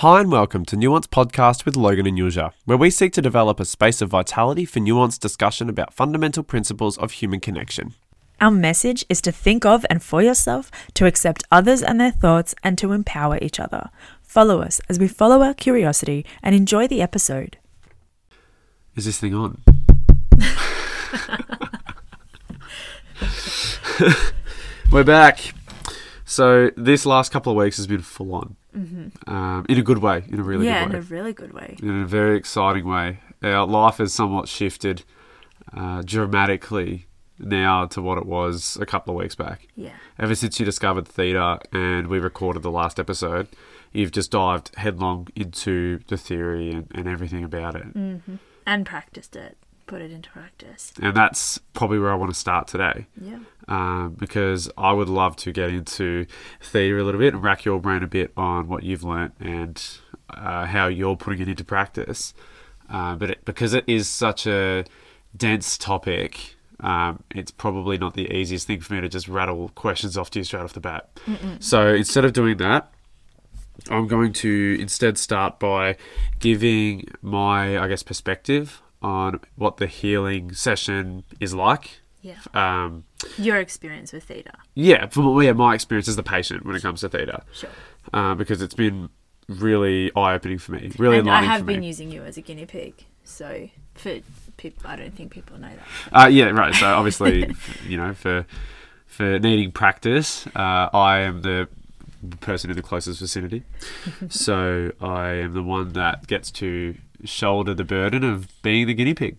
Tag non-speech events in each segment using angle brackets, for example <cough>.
Hi and welcome to New Wants Podcast with Logan and Yuzha, where we seek to develop a space of vitality for nuanced discussion about fundamental principles of human connection. Our message is to think of and for yourself, to accept others and their thoughts, and to empower each other. Follow us as we follow our curiosity and enjoy the episode. Is this thing on? <laughs> <laughs> We're back. So this last couple of weeks has been full on, um, in a good way, in a really yeah, good in way, a really good way. in a very exciting way. Our life has somewhat shifted uh, dramatically now to what it was a couple of weeks back. Yeah. Ever since you discovered theta and we recorded the last episode, you've just dived headlong into the theory and, and everything about it. And practiced it, put it into practice. And that's probably where I want to start today. Yeah. um, because I would love to get into theta a little bit and rack your brain a bit on what you've learnt and uh, how you're putting it into practice. Uh, but it, because it is such a dense topic, um, it's probably not the easiest thing for me to just rattle questions off to you straight off the bat. So instead of doing that, I'm going to instead start by giving my, I guess, perspective on what the healing session is like. Yeah. Um, Your experience with theta. yeah, from yeah, my experience as the patient when it comes to theta, Sure. uh, because it's been really eye opening for me, really and I have been me. using you as a guinea pig. So for people, I don't think people know that. Uh, yeah, right. So obviously, <laughs> you know, for for needing practice, uh, I am the person in the closest vicinity, <laughs> so I am the one that gets to shoulder the burden of being the guinea pig.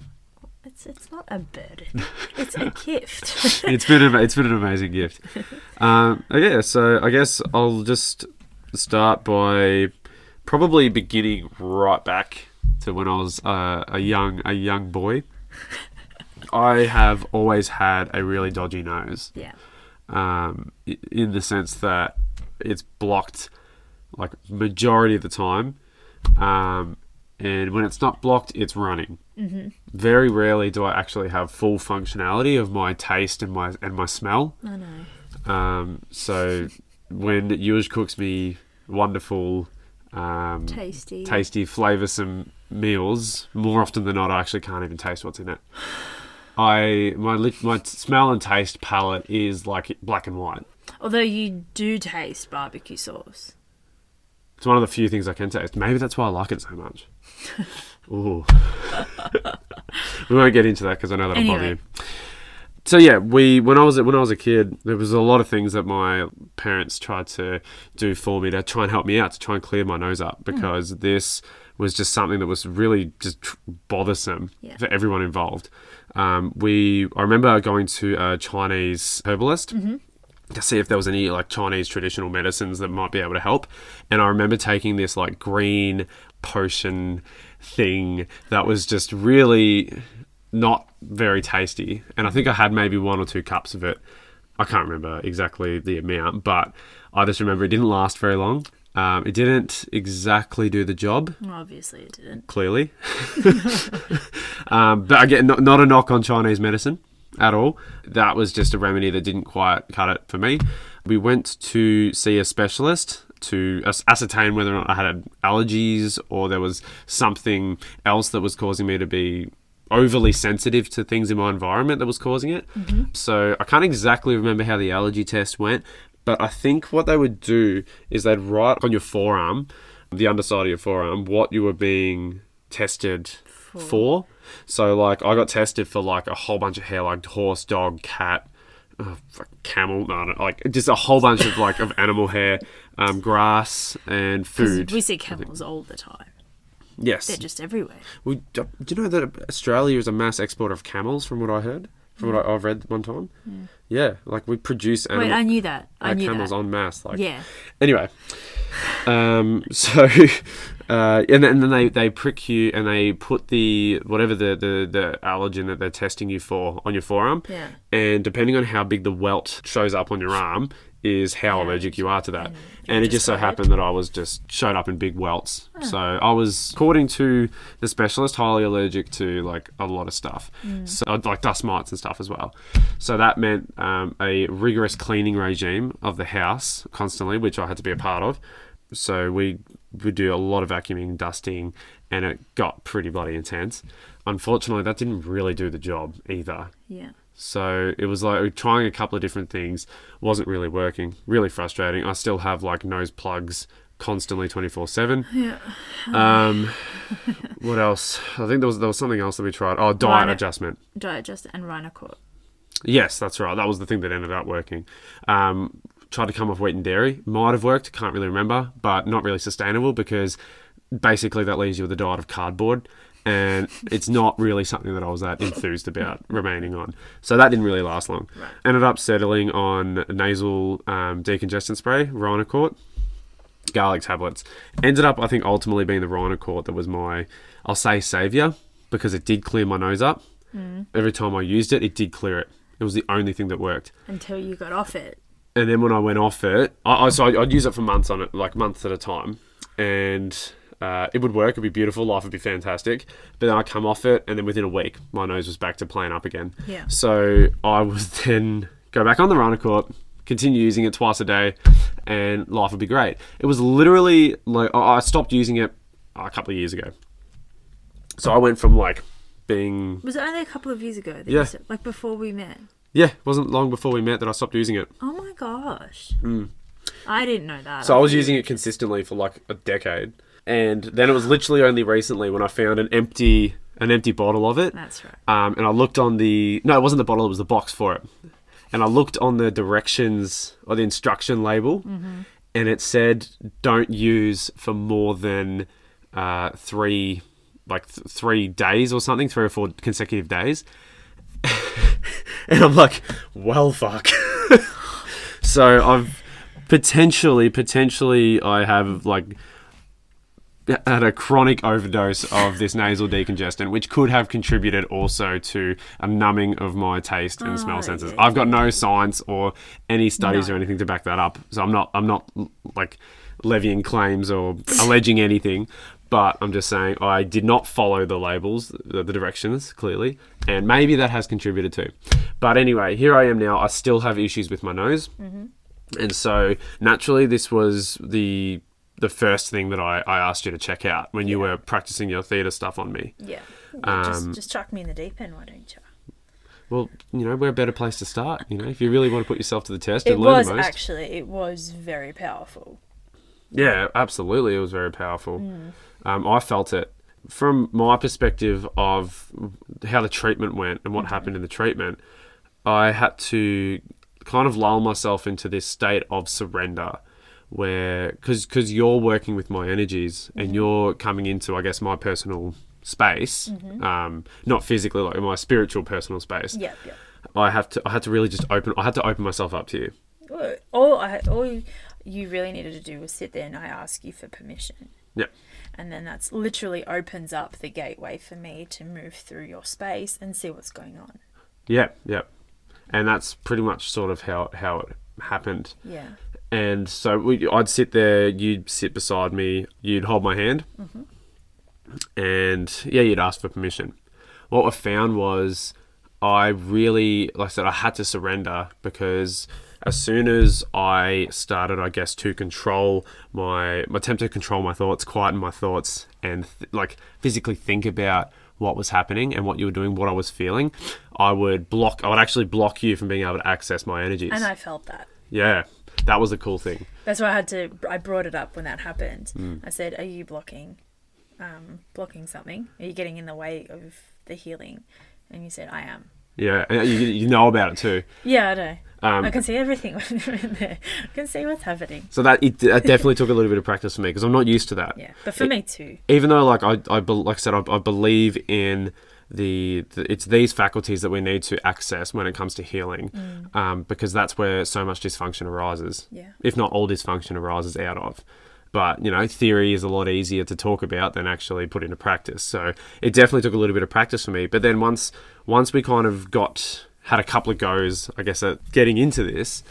It's it's not a burden. It's a <laughs> gift. it's been a, it's been an amazing gift. Um, yeah, so I guess I'll just start by probably beginning right back to when I was uh, a young a young boy. I have always had a really dodgy nose, yeah. um, in the sense that it's blocked like majority of the time, um, and when it's not blocked, it's running very rarely do I actually have full functionality of my taste and my and my smell. I know. Um, so when Yuj cooks me wonderful, um, Tasty. tasty, flavoursome meals, more often than not, I actually can't even taste what's in it. <sighs> I my my smell and taste palette is like black and white. Although you do taste barbecue sauce. It's one of the few things I can taste. Maybe that's why I like it so much. <laughs> Ooh. <laughs> we won't get into that because I know that'll bother you. So yeah, we when I was when I was a kid, there was a lot of things that my parents tried to do for me to try and help me out to try and clear my nose up because this was just something that was really just tr- bothersome Yeah. for everyone involved. Um, we I remember going to a Chinese herbalist to see if there was any like Chinese traditional medicines that might be able to help. And I remember taking this like green potion thing that was just really not very tasty. And I think I had maybe one or two cups of it. I can't remember exactly the amount, but I just remember it didn't last very long. Um, it didn't exactly do the job Well, obviously it didn't. clearly. <laughs> um, but again, not, not a knock on Chinese medicine at all. That was just a remedy that didn't quite cut it for me. We went to see a specialist to ascertain whether or not I had allergies or there was something else that was causing me to be overly sensitive to things in my environment that was causing it. Mm-hmm. So I can't exactly remember how the allergy test went, but I think what they would do is they'd write on your forearm, the underside of your forearm, what you were being tested for. So like I got tested for like a whole bunch of hair, like horse, dog, cat, uh, camel, no, no, like just a whole bunch of like of animal hair, um, grass and food. We see camels all the time. yes. They're just everywhere. We, do do you know that Australia is a mass exporter of camels? From what I heard, from what I, I've read one time. Yeah, like we produce animal, Wait, I knew that. I knew camels that. en masse. Like Yeah. Anyway, <laughs> um, so uh, and then, and then they, they prick you and they put the whatever the, the, the allergen that they're testing you for on your forearm. Yeah. And depending on how big the welt shows up on your arm, is how Yeah, allergic you are to that. and And, it just so it. happened that I was just showed up in big welts. Oh. So I was, according to the specialist, highly allergic to like a lot of stuff. Mm. So like dust mites and stuff as well. So that meant um, a rigorous cleaning regime of the house constantly, which I had to be a part of. So we would do a lot of vacuuming, dusting, and it got pretty bloody intense. Unfortunately, that didn't really do the job either. Yeah. So it was like trying a couple of different things, wasn't really working. Really frustrating. I still have like nose plugs constantly 24 7. Yeah. Um, what else? I think there was there was something else that we tried. Oh, diet Rhino- adjustment. Diet just and Rhinocort. Yes, that's right. That was the thing that ended up working. Um, tried to come off wheat and dairy. Might have worked. Can't really remember, but not really sustainable because basically that leaves you with a diet of cardboard. And it's not really something that I was that enthused about <laughs> remaining on. So that didn't really last long. Right. Ended up settling on nasal um, decongestant spray, Rhinocort, garlic tablets. Ended up, I think, ultimately being the Rhinocort that was my, I'll say, savior because it did clear my nose up. Every time I used it, it did clear it. It was the only thing that worked. Until you got off it. And then when I went off it, I, I so I'd use it for months on it, like months at a time, and uh, it would work. It'd be beautiful. Life would be fantastic. But then I come off it, and then within a week, my nose was back to playing up again. Yeah. So I would <laughs> then go back on the runner Rhinocort, continue using it twice a day, and life would be great. It was literally like I I stopped using it a couple of years ago. So I went from like being Was it only a couple of years ago? That Yeah. You said, like before we met. Yeah, it wasn't long before we met that I stopped using it. Oh my gosh. I didn't know that. Mm. So I was using it consistently for like a decade, and then it was literally only recently when I found an empty an empty bottle of it. That's right. Um, and I looked on the no, it wasn't the bottle; it was the box for it. And I looked on the directions or the instruction label, and it said don't use for more than uh, three, like th- three days or something, three or four consecutive days. <laughs> and I'm like, well, fuck. <laughs> so I've potentially, potentially, I have like had a chronic overdose of this nasal decongestant, which could have contributed also to a numbing of my taste and smell Oh, senses. yeah. I've got no science or any studies No. or anything to back that up, so I'm not I'm not like levying claims or alleging anything. But I'm just saying I did not follow the labels, the, the directions clearly, and maybe that has contributed too. But anyway, here I am now. I still have issues with my nose, and so naturally, this was the the first thing that I, I asked you to check out when you were practicing your theta stuff on me. Yeah. Um, just, just chuck me in the deep end, why don't you? Well, you know, we're a better place to start. You know, if you really want to put yourself to the test It and learn was the most. actually, it was very powerful. Yeah, absolutely. It was very powerful. Um, I felt it from my perspective of how the treatment went and what happened in the treatment. I had to kind of lull myself into this state of surrender where because because you're working with my energies and you're coming into I guess my personal space um not physically like my spiritual personal space Yep, yep. I have to I had to really just open I had to open myself up to you All I, all you really needed to do was sit there and I ask you for permission. yeah And then that's literally opens up the gateway for me to move through your space and see what's going on. yeah yeah and that's pretty much sort of how how it happened Yeah. and so we, I'd sit there, you'd sit beside me, you'd hold my hand, mm-hmm. and yeah, you'd ask for permission. What I found was I really, like I said, I had to surrender because as soon as I started, I guess, to control my, my attempt to control my thoughts, quieten my thoughts, and th- like physically think about what was happening and what you were doing, what I was feeling, I would block, I would actually block you from being able to access my energies. And I felt that. Yeah, that was a cool thing. That's why I had to. I brought it up when that happened. Mm. I said, "Are you blocking, um, blocking something? Are you getting in the way of the healing?" And you said, "I am." Yeah, and you, you know about it too. Yeah, I know. Um, I can see everything <laughs> when we're in there. I can see what's happening. So that it, that definitely took a little bit of practice for me because I'm not used to that. Yeah, but for me too. Even though, like I, I be- like I said, I, I believe in the, the it's these faculties that we need to access when it comes to healing, um, because that's where so much dysfunction arises. Yeah. If not all dysfunction arises out of. But you know, theory is a lot easier to talk about than actually put into practice. So it definitely took a little bit of practice for me. But then once once we kind of got had a couple of goes, I guess, at getting into this,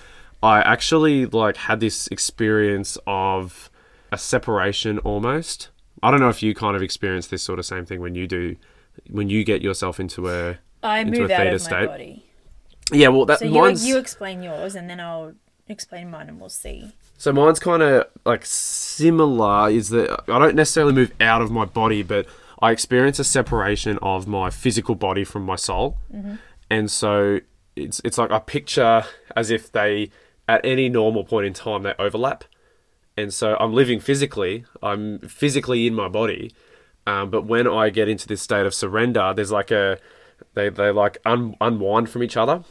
I actually like had this experience of a separation almost. I don't know if you kind of experience this sort of same thing when you do when you get yourself into a I into move a out of my state. body. yeah. Well, that So you, you explain yours, and then I'll explain mine, and we'll see. So mine's kind of like similar. Is that I don't necessarily move out of my body, but I experience a separation of my physical body from my soul, mm-hmm. And so it's it's like I picture as if they at any normal point in time they overlap, and so I'm living physically. I'm physically in my body, um, but when I get into this state of surrender, there's like a they they like un, unwind from each other,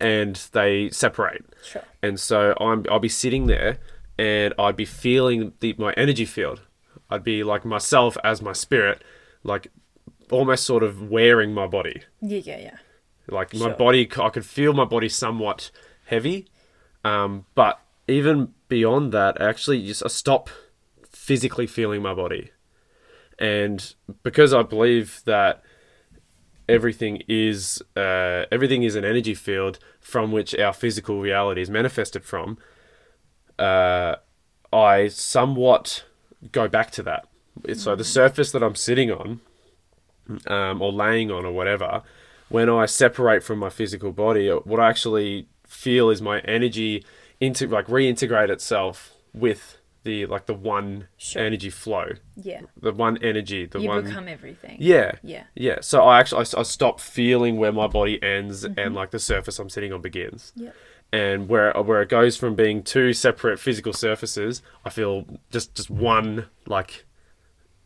and they separate. Sure. And so I'm I'll be sitting there and I'd be feeling the my energy field. I'd be like myself as my spirit, like almost sort of wearing my body. Yeah, yeah, yeah. Like my Sure. body, I could feel my body somewhat heavy, um, but even beyond that, I actually just I stop physically feeling my body, and because I believe that everything is uh, everything is an energy field from which our physical reality is manifested from, uh, I somewhat go back to that. So the surface that I'm sitting on, um, or laying on, or whatever, when I separate from my physical body, uh, what I actually feel is my energy into like reintegrate itself with the like the one Sure. energy flow, Yeah. the one energy, the You one become everything. yeah. Yeah. Yeah. So I actually I, I stop feeling where my body ends and mm-hmm. like the surface I'm sitting on begins. Yep. And where uh, where it goes from being two separate physical surfaces, I feel just just one like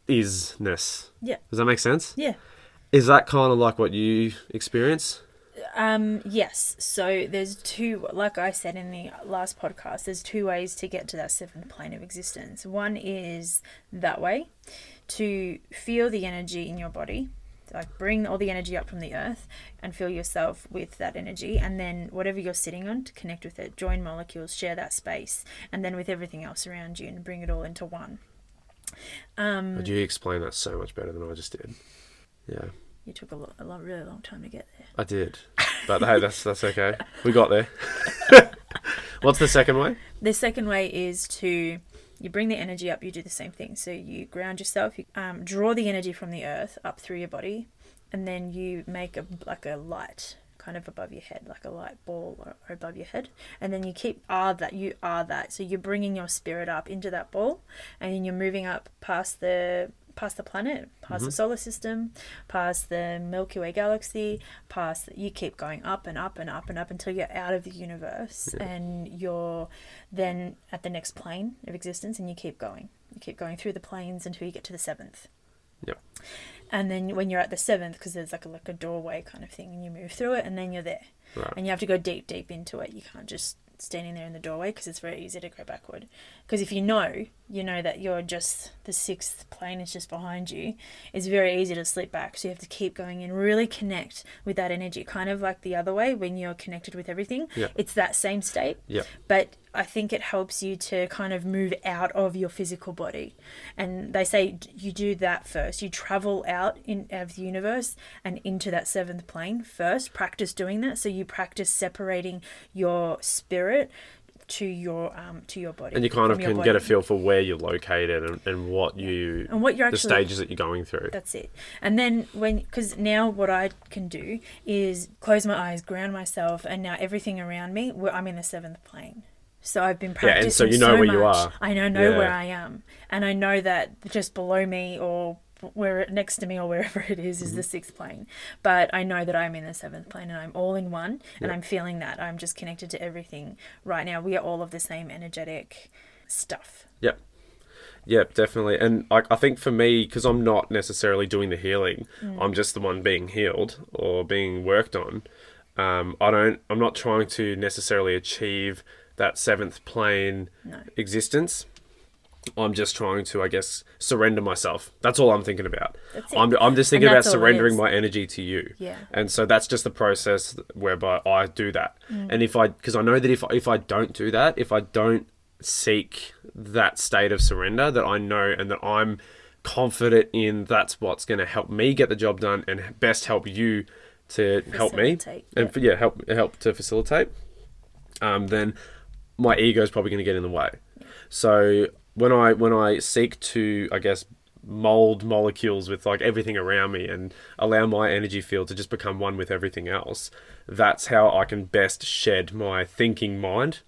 isness. Yeah. Does that make sense? Yeah. Is that kind of like what you experience? Um, yes. So there's two, like I said in the last podcast, there's two ways to get to that seventh plane of existence. One is that way, to feel the energy in your body, like bring all the energy up from the earth and fill yourself with that energy. And then whatever you're sitting on, to connect with it, join molecules, share that space, and then with everything else around you and bring it all into one. Um, you explain that so much better than I just did. Yeah, you took a, lo- a long, really long time to get there. I did. But hey, that's that's okay. We got there. <laughs> What's the second way? The second way is to you bring the energy up. You do the same thing. So you ground yourself. You um, draw the energy from the earth up through your body, and then you make a like a light kind of above your head, like a light ball or, or above your head, and then you keep are that you are that. So you're bringing your spirit up into that ball, and then you're moving up past the past the planet, past the mm-hmm. solar system, past the Milky Way galaxy, past you keep going up and up and up and up until you're out of the universe and you're then at the next plane of existence and you keep going. You keep going through the planes until you get to the seventh. Yep. And then when you're at the seventh, because there's like a like a doorway kind of thing, and you move through it, and then you're there, Right. and you have to go deep, deep into it. You can't just standing there in the doorway because it's very easy to go backward. Because if you know, you know that you're just the sixth plane is just behind you. It's very easy to slip back. So you have to keep going and really connect with that energy, kind of like the other way when you're connected with everything. Yeah. It's that same state Yep. but I think it helps you to kind of move out of your physical body. And they say you do that first. You travel out in out of the universe and into that seventh plane first. Practice doing that. So you practice separating your spirit to your um to your body. And you kind of can get a feel for where you're located and, and what you And what you're the stages that you're going through. That's it. And then when, because now what I can do is close my eyes, ground myself, and now everything around me, I'm in the seventh plane. So I've been practicing. Yeah, and so you know where you are. I know know Yeah. where I am, and I know that just below me or where next to me or wherever it is is the Mm-hmm. sixth plane. But I know that I'm in the seventh plane and I'm all in one, and. I'm feeling that I'm just connected to everything right now. We are all of the same energetic stuff. Yep. Yep, definitely. And I, I think for me, because I'm not necessarily doing the healing, Mm. I'm just the one being healed or being worked on. Um, I don't. I'm not trying to necessarily achieve that seventh plane No. existence. I'm just trying to, I guess, surrender myself. That's all I'm thinking about. I'm, I'm just thinking about that's all it surrendering my energy to you. Yeah. And so that's just the process whereby I do that. Mm. And if I, because I know that if if I don't do that, if I don't seek that state of surrender, that I know and that I'm confident in, that's what's going to help me get the job done and best help you to help me Facilitate, and yeah, help help to facilitate. Um, then my ego is probably going to get in the way. So when I when I seek to, I guess, mold molecules with like everything around me and allow my energy field to just become one with everything else, that's how I can best shed my thinking mind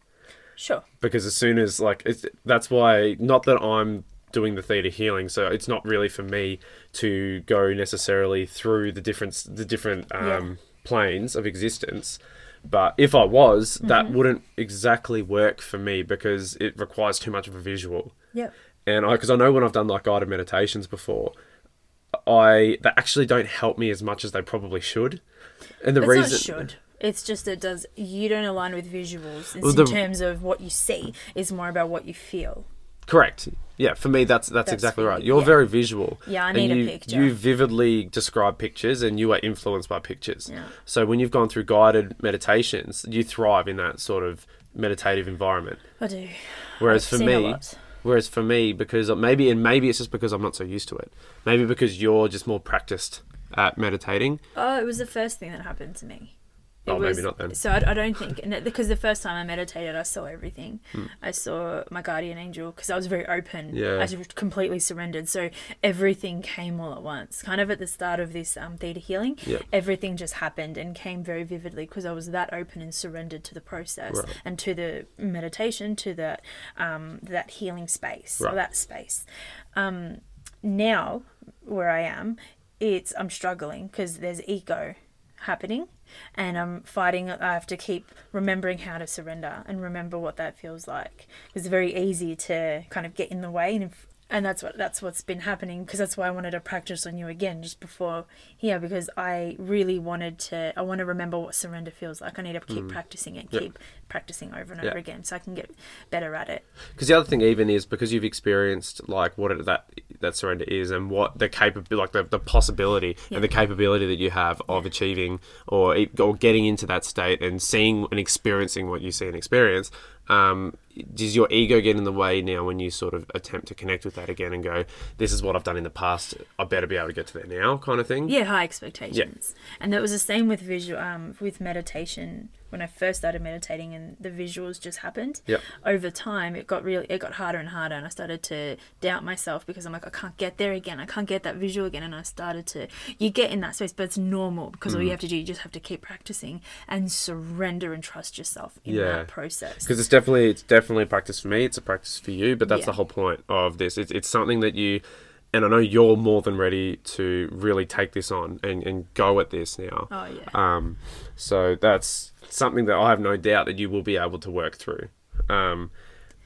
Sure. because as soon as like it's, that's why not that I'm doing the theta healing, so it's not really for me to go necessarily through the different the different um, Yeah. planes of existence. But if I was, that Mm-hmm. wouldn't exactly work for me because it requires too much of a visual. Yeah. And I, because I know when I've done like guided meditations before, I they actually don't help me as much as they probably should. And the It's reason should. It's just it does. You don't align with visuals It's Well, in terms of what you see. It's more about what you feel. Correct. Yeah, for me that's that's, That's exactly right. you, You're yeah. very visual. Yeah, I and need a you, picture. You vividly describe pictures and you are influenced by pictures. Yeah. So when you've gone through guided meditations, you thrive in that sort of meditative environment. I do. Whereas I've for a me, whereas for me, because maybe and maybe it's just because I'm not so used to it. Maybe because you're just more practiced at meditating. Oh, it was the first thing that happened to me. Oh, maybe was, not then. So I, I don't think and it- because the first time I meditated, I saw everything. Hmm. I saw my guardian angel because I was very open. Yeah. I was completely surrendered. So everything came all at once. Kind of at the start of this um, theta healing, Yep. everything just happened and came very vividly because I was that open and surrendered to the process Right. and to the meditation, to that um, that healing space Right. or that space. Um, now, where I am, it's I'm struggling because there's ego happening and I'm fighting I have to keep remembering how to surrender and remember what that feels like. It's very easy to kind of get in the way and and that's what that's what's been happening because that's why I wanted to practice on you again just before here because I really wanted to I want to remember what surrender feels like I need to keep mm. practicing it keep practicing over and Yeah. over again so I can get better at it Because the other thing even is because you've experienced like what it, that that surrender is and what the capability, like the, the possibility Yeah. and the capability that you have of achieving or or getting into that state and seeing and experiencing what you see and experience. Um, does your ego get in the way now when you sort of attempt to connect with that again and go, "This is what I've done in the past. I better be able to get to there now," kind of thing? Yeah, high expectations. Yeah. And that was the same with visual um with meditation when I first started meditating and the visuals just happened. Yep. Over time it got really it got harder and harder and I started to doubt myself because I'm like I can't get there again. I can't get that visual again and I started to you get in that space but it's normal because Mm. all you have to do you just have to keep practicing and surrender and trust yourself in Yeah. that process. because it's definitely it's definitely a practice for me. It's a practice for you, but that's Yeah. the whole point of this. It's it's something that you, and I know you're more than ready to really take this on and, and go at this now. Oh yeah. Um, so that's something that I have no doubt that you will be able to work through. Um,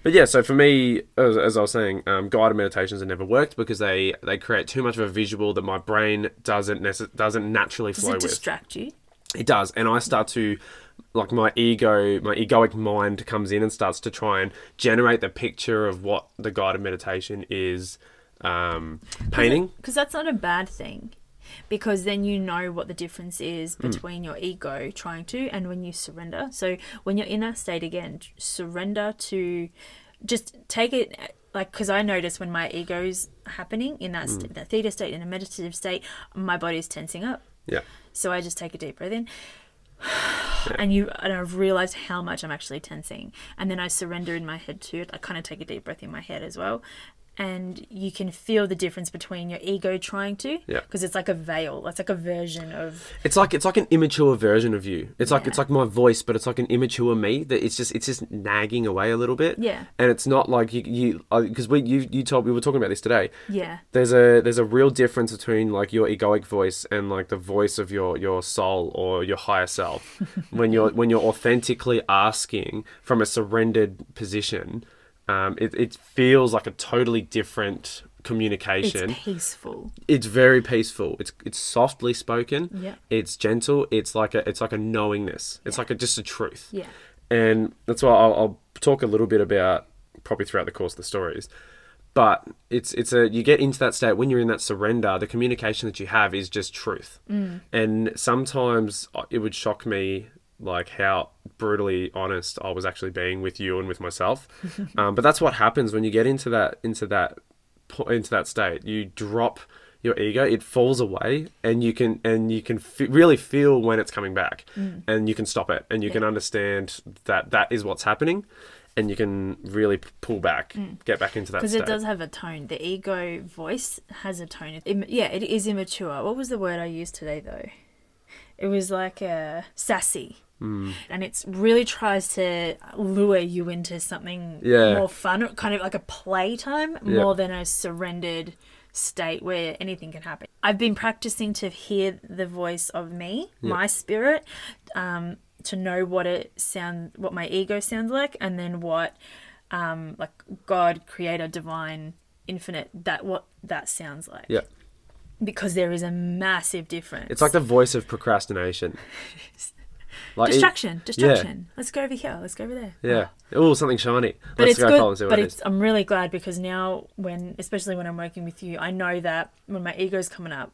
but yeah, so for me, as, as I was saying, um, guided meditations have never worked because they, they create too much of a visual that my brain doesn't necess- doesn't naturally Does flow it with. distract you? It does, and I start to like my ego, my egoic mind comes in and starts to try and generate the picture of what the guided meditation is um, painting. Because that's not a bad thing. Because then you know what the difference is Hmm. between your ego trying to and when you surrender. So when you're in that state again, surrender to just take it like because I notice when my ego's happening in that, st- that theta state, in a meditative state, my body's tensing up. Yeah, So I just take a deep breath in. <sighs> And you and I've realized how much I'm actually tensing. And then I surrender in my head too. I kind of take a deep breath in my head as well. And you can feel the difference between your ego trying to, Yeah. because it's like a veil. It's like a version of it's like it's like an immature version of you. It's like Yeah. it's like my voice, but it's like an immature me that it's just it's just nagging away a little bit. Yeah. and it's not like you you uh, because we you you told we were talking about this today. yeah, there's a there's a real difference between like your egoic voice and like the voice of your your soul or your higher self <laughs> when you're when you're authentically asking from a surrendered position um, it, it feels like a totally different communication. it's peaceful. it's very peaceful it's it's softly spoken Yeah. it's gentle it's like a it's like a knowingness it's like a just a truth Yeah, and that's why I'll, I'll talk a little bit about probably throughout the course of the stories. But it's it's a you get into that state when you're in that surrender. The communication that you have is just truth, mm. and sometimes uh, it would shock me like how brutally honest I was actually being with you and with myself. <laughs> um, but that's what happens when you get into that into that into that state. You drop your ego; it falls away, and you can and you can f- really feel when it's coming back, and you can stop it, and you can understand that that is what's happening, and you can really pull back, get back into that because it does have a tone. The ego voice has a tone. It, yeah, it is immature. What was the word I used today though? It was like a sassy. And it really tries to lure you into something Yeah. more fun, kind of like a playtime, Yeah. more than a surrendered state where anything can happen. I've been practicing to hear the voice of me, my spirit, um, to know what it sound, what my ego sounds like, and then what, um, like God, Creator, Divine, Infinite, that what that sounds like. Yeah. Because there is a massive difference. It's like the voice of procrastination. <laughs> Like it- distraction, distraction. Let's go over here. Let's go over there. yeah. Oh, something shiny. but Let's it's go follow and see good. But it's is. I'm really glad because now when, especially when I'm working with you, I know that when my ego's coming up,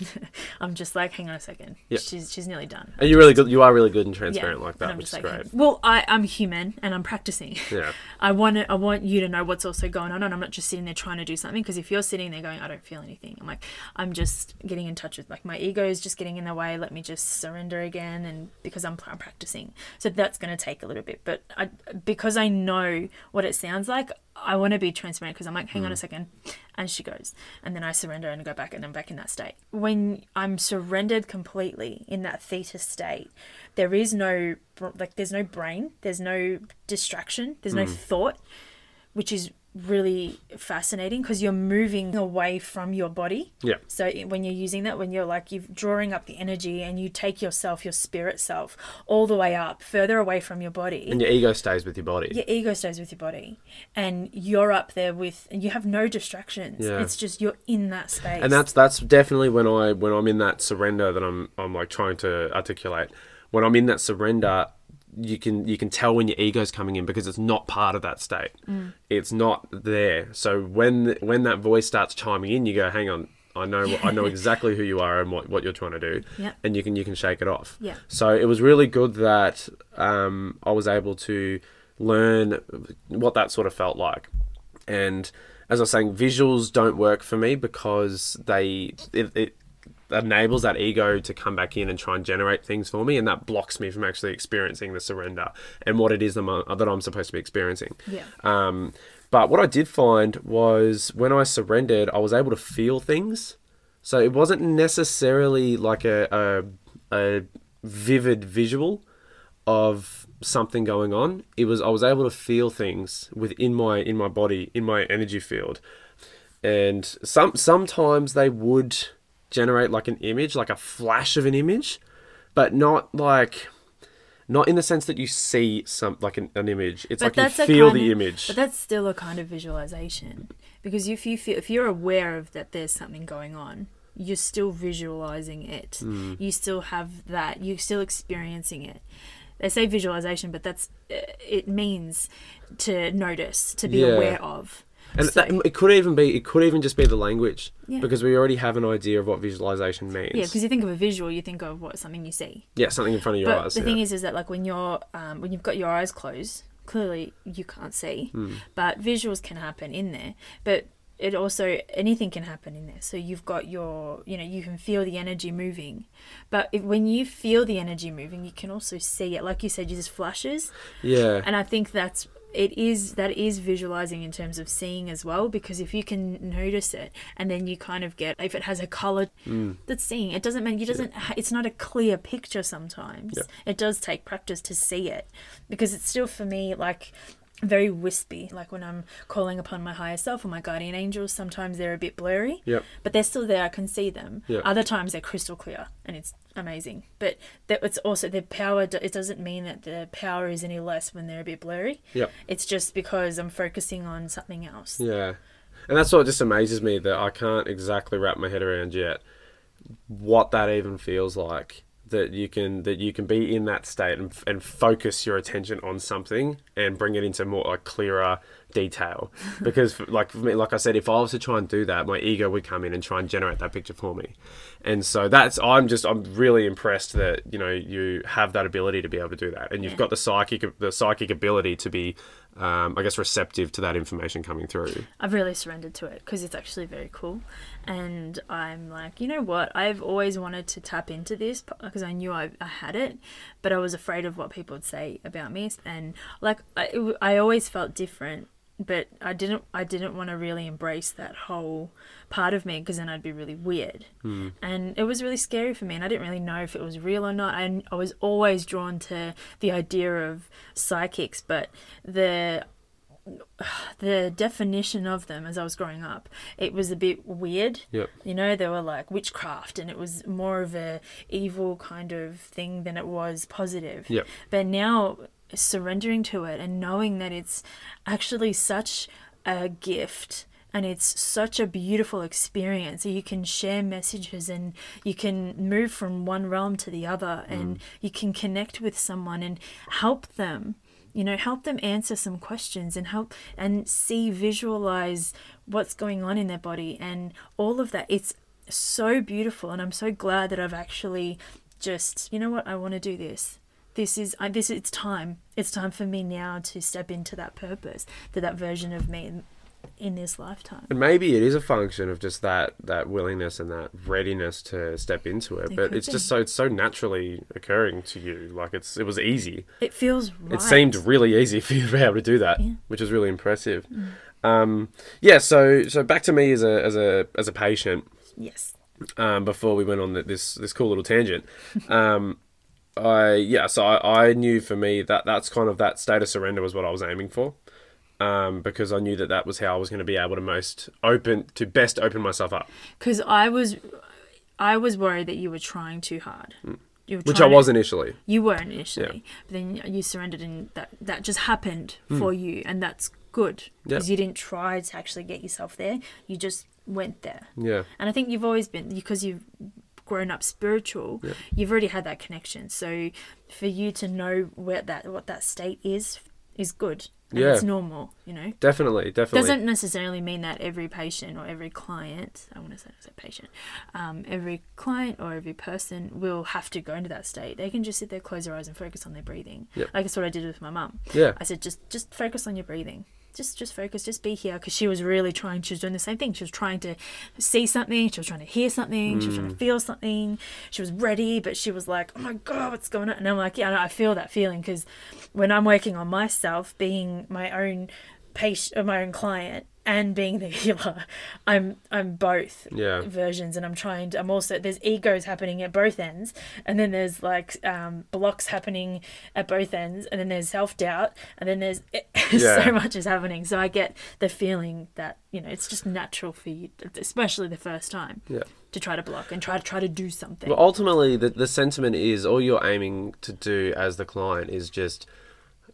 <laughs> I'm just like, hang on a second. Yep. She's she's nearly done. And you're really good. You are really good and transparent like that, which is just great. well, I I'm human and I'm practicing. <laughs> Yeah. I want to, I want you to know what's also going on, and I'm not just sitting there trying to do something. Because if you're sitting there going, I don't feel anything, I'm like, I'm just getting in touch with like my ego is just getting in the way. Let me just surrender again, and because I'm, I'm practicing, so that's going to take a little bit. But I, because I know what it sounds like, I want to be transparent. Because I'm like, hang on mm. a second, and she goes, and then I surrender and go back, and I'm back in that state. When I'm surrendered completely in that theta state, there is no like, there's no brain, there's no distraction, there's no hmm. thought, which is really fascinating because you're moving away from your body. Yeah. So when you're using that, when you're like you're drawing up the energy and you take yourself, your spirit self, all the way up, further away from your body And your ego stays with your body. your ego stays with your body and you're up there with and you have no distractions Yeah. it's just you're in that space and that's that's definitely when I when I'm in that surrender that I'm I'm like trying to articulate. When I'm in that surrender, you can you can tell when your ego's coming in because it's not part of that state. Mm. It's not there. So when when that voice starts chiming in, you go, "Hang on, I know I know <laughs> exactly who you are and what, what you're trying to do." Yeah. And you can you can shake it off. Yeah. So it was really good that um, I was able to learn what that sort of felt like. And as I was saying, visuals don't work for me because they it, it enables that ego to come back in and try and generate things for me, and that blocks me from actually experiencing the surrender and what it is that I'm, that I'm supposed to be experiencing. Yeah. Um, but what I did find was when I surrendered, I was able to feel things. So it wasn't necessarily like a, a, a vivid visual of something going on. It was I was able to feel things within my in my body, in my energy field. And some sometimes they would generate like an image, like a flash of an image, but not like not in the sense that you see some like an, an image. It's like you feel the of- image. But that's still a kind of visualization because if you feel if you're aware of that there's something going on, you're still visualizing it. Hmm. You still have that. You're still experiencing it. They say visualization, but that's uh, it means to notice, to be Yeah. aware of. And So- that, it could even be it could even just be the language Yeah. because we already have an idea of what visualization means. yeah, because you think of a visual, you think of what something you see. Yeah, something in front of your but eyes. the yeah. thing is, is that like when you're um, when you've got your eyes closed, clearly you can't see, but visuals can happen in there. But it also anything can happen in there. So you've got your, you know, you can feel the energy moving, but if, when you feel the energy moving, you can also see it. Like you said, you just flashes, yeah, and I think that's it is that is visualizing in terms of seeing as well because if you can notice it and then you kind of get if it has a color mm. that's seeing it doesn't mean you doesn't ha- it's not a clear picture sometimes. Yeah. it does take practice to see it because it's still for me like very wispy like when i'm calling upon my higher self or my guardian angels sometimes they're a bit blurry Yep. but they're still there i can see them Yeah. other times they're crystal clear and it's amazing but that it's also the power it doesn't mean that the power is any less when they're a bit blurry Yep. it's just because i'm focusing on something else Yeah. And that's what just amazes me that I can't exactly wrap my head around yet what that even feels like that you can that you can be in that state and, and focus your attention on something and bring it into more like clearer detail. <laughs> Because like for me like I said if I was to try and do that my ego would come in and try and generate that picture for me and so that's I'm just I'm really impressed that you know you have that ability to be able to do that and you've Yeah. got the psychic the psychic ability to be um, I guess receptive to that information coming through I've really surrendered to it because it's actually very cool. And I'm like, you know what? I've always wanted to tap into this because I knew I, I had it, but I was afraid of what people would say about me. And like, I, I always felt different but I didn't I didn't want to really embrace that whole part of me because then I'd be really weird. Mm. And it was really scary for me and I didn't really know if it was real or not. I, I was always drawn to the idea of psychics, but the the definition of them as I was growing up, it was a bit weird. Yep. You know, they were like witchcraft and it was more of a evil kind of thing than it was positive. Yep. But now surrendering to it and knowing that it's actually such a gift and it's such a beautiful experience. You can share messages and you can move from one realm to the other mm. and you can connect with someone and help them. You know, help them answer some questions and help and see, visualize what's going on in their body and all of that. It's so beautiful, and I'm so glad that I've actually just, you know what, I want to do this this is I, this it's time it's time for me now to step into that purpose to that version of me in, in this lifetime And maybe it is a function of just that that willingness and that readiness to step into it. It but it's be. just so it's so naturally occurring to you. Like it's it was easy. it feels right It seemed really easy <laughs> for you to be able to do that, Yeah. Mm. which is really impressive. Um, yeah. So so back to me as a as a as a patient. yes um, before we went on th- this this cool little tangent. <laughs> Um, I yeah, so I, I knew for me that that's kind of that state of surrender was what I was aiming for, um, because I knew that that was how I was going to be able to most open to best open myself up, because i was i was worried that you were trying too hard. Were which I trying to- was initially. you weren't initially but then you surrendered and that that just happened for you and that's good Yeah. because you didn't try to actually get yourself there. You just went there. Yeah, And I think you've always been because you've grown up spiritual, you've already had that connection. So for you to know where that what that state is is good. And Yeah. it's normal, you know. definitely, definitely. Doesn't necessarily mean that every patient or every client, I want to say, say patient, um, every client or every person will have to go into that state. They can just sit there, close their eyes, and focus on their breathing. Yep. Like that's what I did with my mum. yeah, I said, just just focus on your breathing. Just just focus. Just be here because she was really trying. She was doing the same thing. She was trying to see something. She was trying to hear something. She was trying to mm. feel something. She was ready, but she was like, "Oh my god, what's going on?" And I'm like, "Yeah, I I feel that feeling because when I'm working on myself, being my own patient, or my own client, and being the <laughs> healer, I'm I'm both yeah, versions and i'm trying to i'm also there's egos happening at both ends and then there's like um, blocks happening at both ends and then there's self-doubt and then there's <laughs> Yeah. so much is happening so i get the feeling that you know it's just natural for you especially the first time yeah. to try to block and try to try to do something Well, ultimately, the the sentiment is all you're aiming to do as the client is just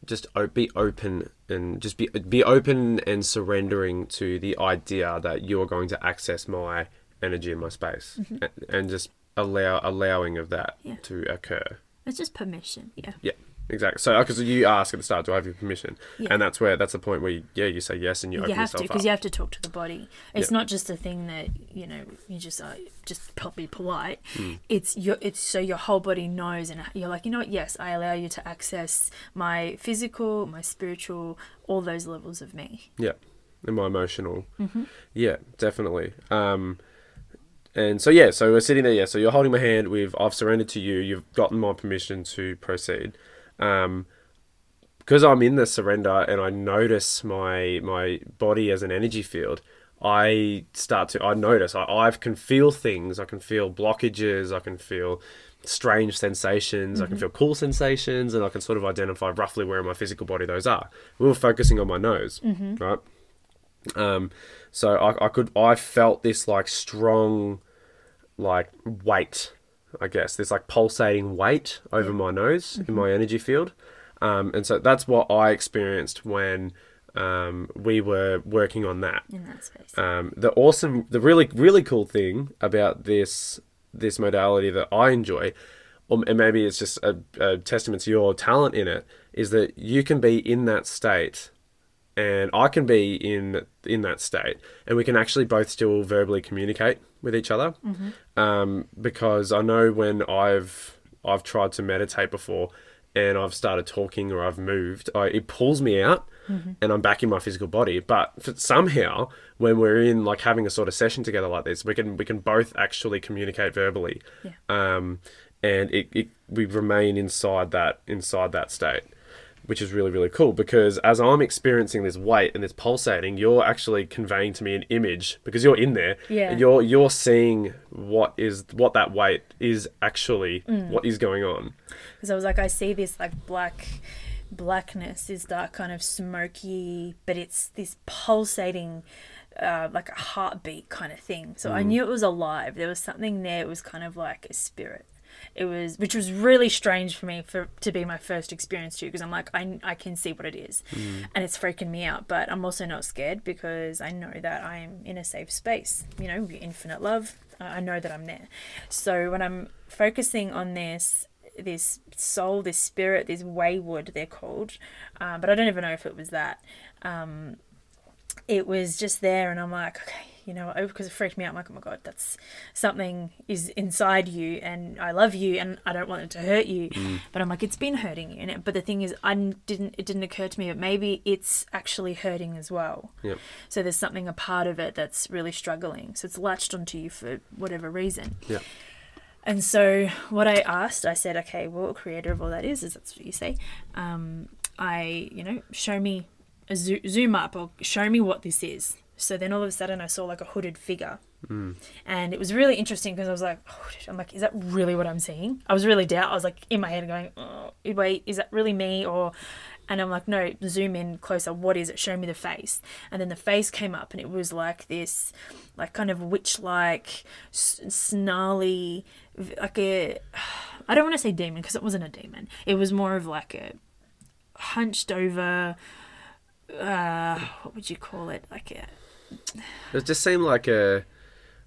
just be open and just be be open and surrendering to the idea that you're going to access my energy in my space mm-hmm. and, and just allow allowing of that Yeah. to occur. it's just permission yeah Yeah, exactly. So because you ask at the start, do I have your permission? Yeah. And that's where that's the point where you, yeah you say yes and you, you have to because you have to talk to the body it's Yeah. not just a thing that you know you just uh, just be polite Hmm. it's your it's so your whole body knows and you're like you know what yes i allow you to access my physical my spiritual all those levels of me Yeah, and my emotional. Mm-hmm. Yeah, definitely. Um, and so yeah, so we're sitting there. Yeah, so you're holding my hand. We've I've surrendered to you. You've gotten my permission to proceed. Um, because I'm in the surrender and I notice my my body as an energy field. I start to I notice I, I can feel things. I can feel blockages. I can feel strange sensations. I can feel cool sensations, and I can sort of identify roughly where in my physical body those are. We were focusing on my nose, right? Um, so I, I could I felt this like strong, like weight, I guess. This like pulsating weight over my nose in my energy field, um, and so that's what I experienced when um, we were working on that. in that space. Um, the awesome, the really, really cool thing about this this modality that I enjoy, or and maybe it's just a, a testament to your talent in it, is that you can be in that state, and I can be in in that state, and we can actually both still verbally communicate with each other, um, because I know when I've I've tried to meditate before. And I've started talking or I've moved, I, it pulls me out and I'm back in my physical body. But for, somehow, when we're in like having a sort of session together like this, we can we can both actually communicate verbally, Yeah. um, and it, it we remain inside that inside that state. Which is really really cool because as I'm experiencing this weight and this pulsating, you're actually conveying to me an image because you're in there. Yeah. And you're you're seeing what is what that weight is actually Mm. what is going on. because I was like, I see this like black blackness, is that kind of smoky, but it's this pulsating, uh, like a heartbeat kind of thing. So I knew it was alive. There was something there. It was kind of like a spirit. It was, which was really strange for me for to be my first experience too, because I'm like, I, I can see what it is, and it's freaking me out. But I'm also not scared because I know that I am in a safe space. You know, infinite love. I I know that I'm there. So when I'm focusing on this, this soul, this spirit, this wayward, they're called, uh, but I don't even know if it was that. Um, it was just there, and I'm like, okay, you know, because it freaked me out. I'm like, oh my god, that's something is inside you, and I love you, and I don't want it to hurt you. But I'm like, it's been hurting you, it, but the thing is, I didn't. It didn't occur to me, but maybe it's actually hurting as well. Yep. So there's something a part of it that's really struggling. So it's latched onto you for whatever reason. Yep. And so what I asked, I said, okay, well, creator of all that is, is that's what you say. Um, I, you know, show me, a zo- zoom up or show me what this is. So then all of a sudden I saw like a hooded figure. And it was really interesting because I was like, oh, I'm like, is that really what I'm seeing? I was really doubt. I was like in my head going, oh, wait, is that really me? Or, and I'm like, no, zoom in closer. What is it? Show me the face. And then the face came up and it was like this, like kind of witch like, snarly, like a, I don't want to say demon because it wasn't a demon. It was more of like a hunched over, uh, what would you call it? Like a, It just seemed like a,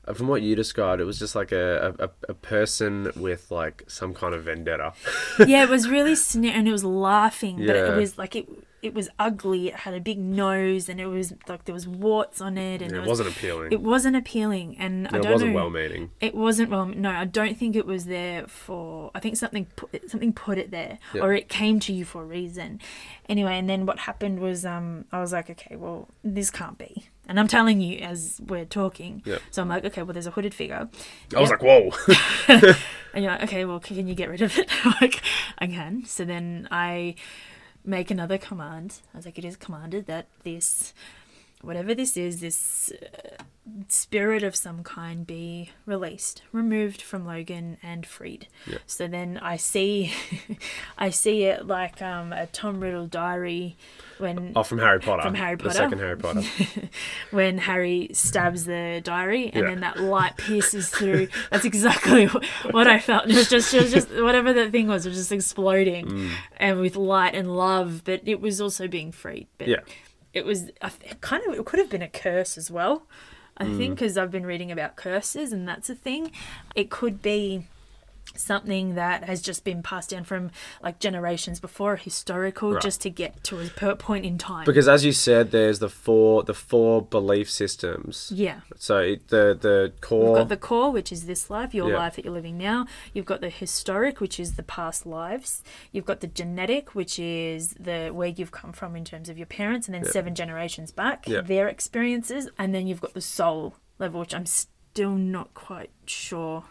uh, from what you described, it was just like a, a, a person with like some kind of vendetta. <laughs> yeah, it was really sne- and it was laughing, but it was like it it was ugly. It had a big nose, and it was like there was warts on it, and it was, wasn't appealing. It wasn't appealing, and I it don't wasn't know. well meaning. It wasn't well. No, I don't think it was there for. I think something put something put it there, Yeah. or it came to you for a reason. Anyway, and then what happened was, um, I was like, okay, well, this can't be. And I'm telling you as we're talking. Yeah. So I'm like, okay, well, there's a hooded figure. I was Yep. like, whoa. <laughs> <laughs> And you're like, okay, well, can you get rid of it? <laughs> Like, I can. So then I make another command. I was like, it is commanded that this, whatever this is, this uh, spirit of some kind be released, removed from Logan and freed. Yeah. So then I see, <laughs> I see it like um, a Tom Riddle diary when oh, from Harry Potter. From Harry Potter The second Harry Potter. <laughs> when Harry stabs the diary and Yeah. then that light pierces through. That's exactly <laughs> what I felt. It was just, it was just whatever that thing was, it was just exploding, Mm. and with light and love. But it was also being freed. But Yeah. It was it kind of it could have been a curse as well. I Mm. think because I've been reading about curses and that's a thing. It could be something that has just been passed down from like generations before historical Right. just to get to a point in time Because as you said, there's the four the four belief systems. yeah So the the You've core. got the core, which is this life, your Yeah. life that you're living now. You've got the historic, which is the past lives. You've got the genetic, which is the where you've come from in terms of your parents, and then seven generations back, Yeah. their experiences, and then you've got the soul level, which I'm still not quite sure.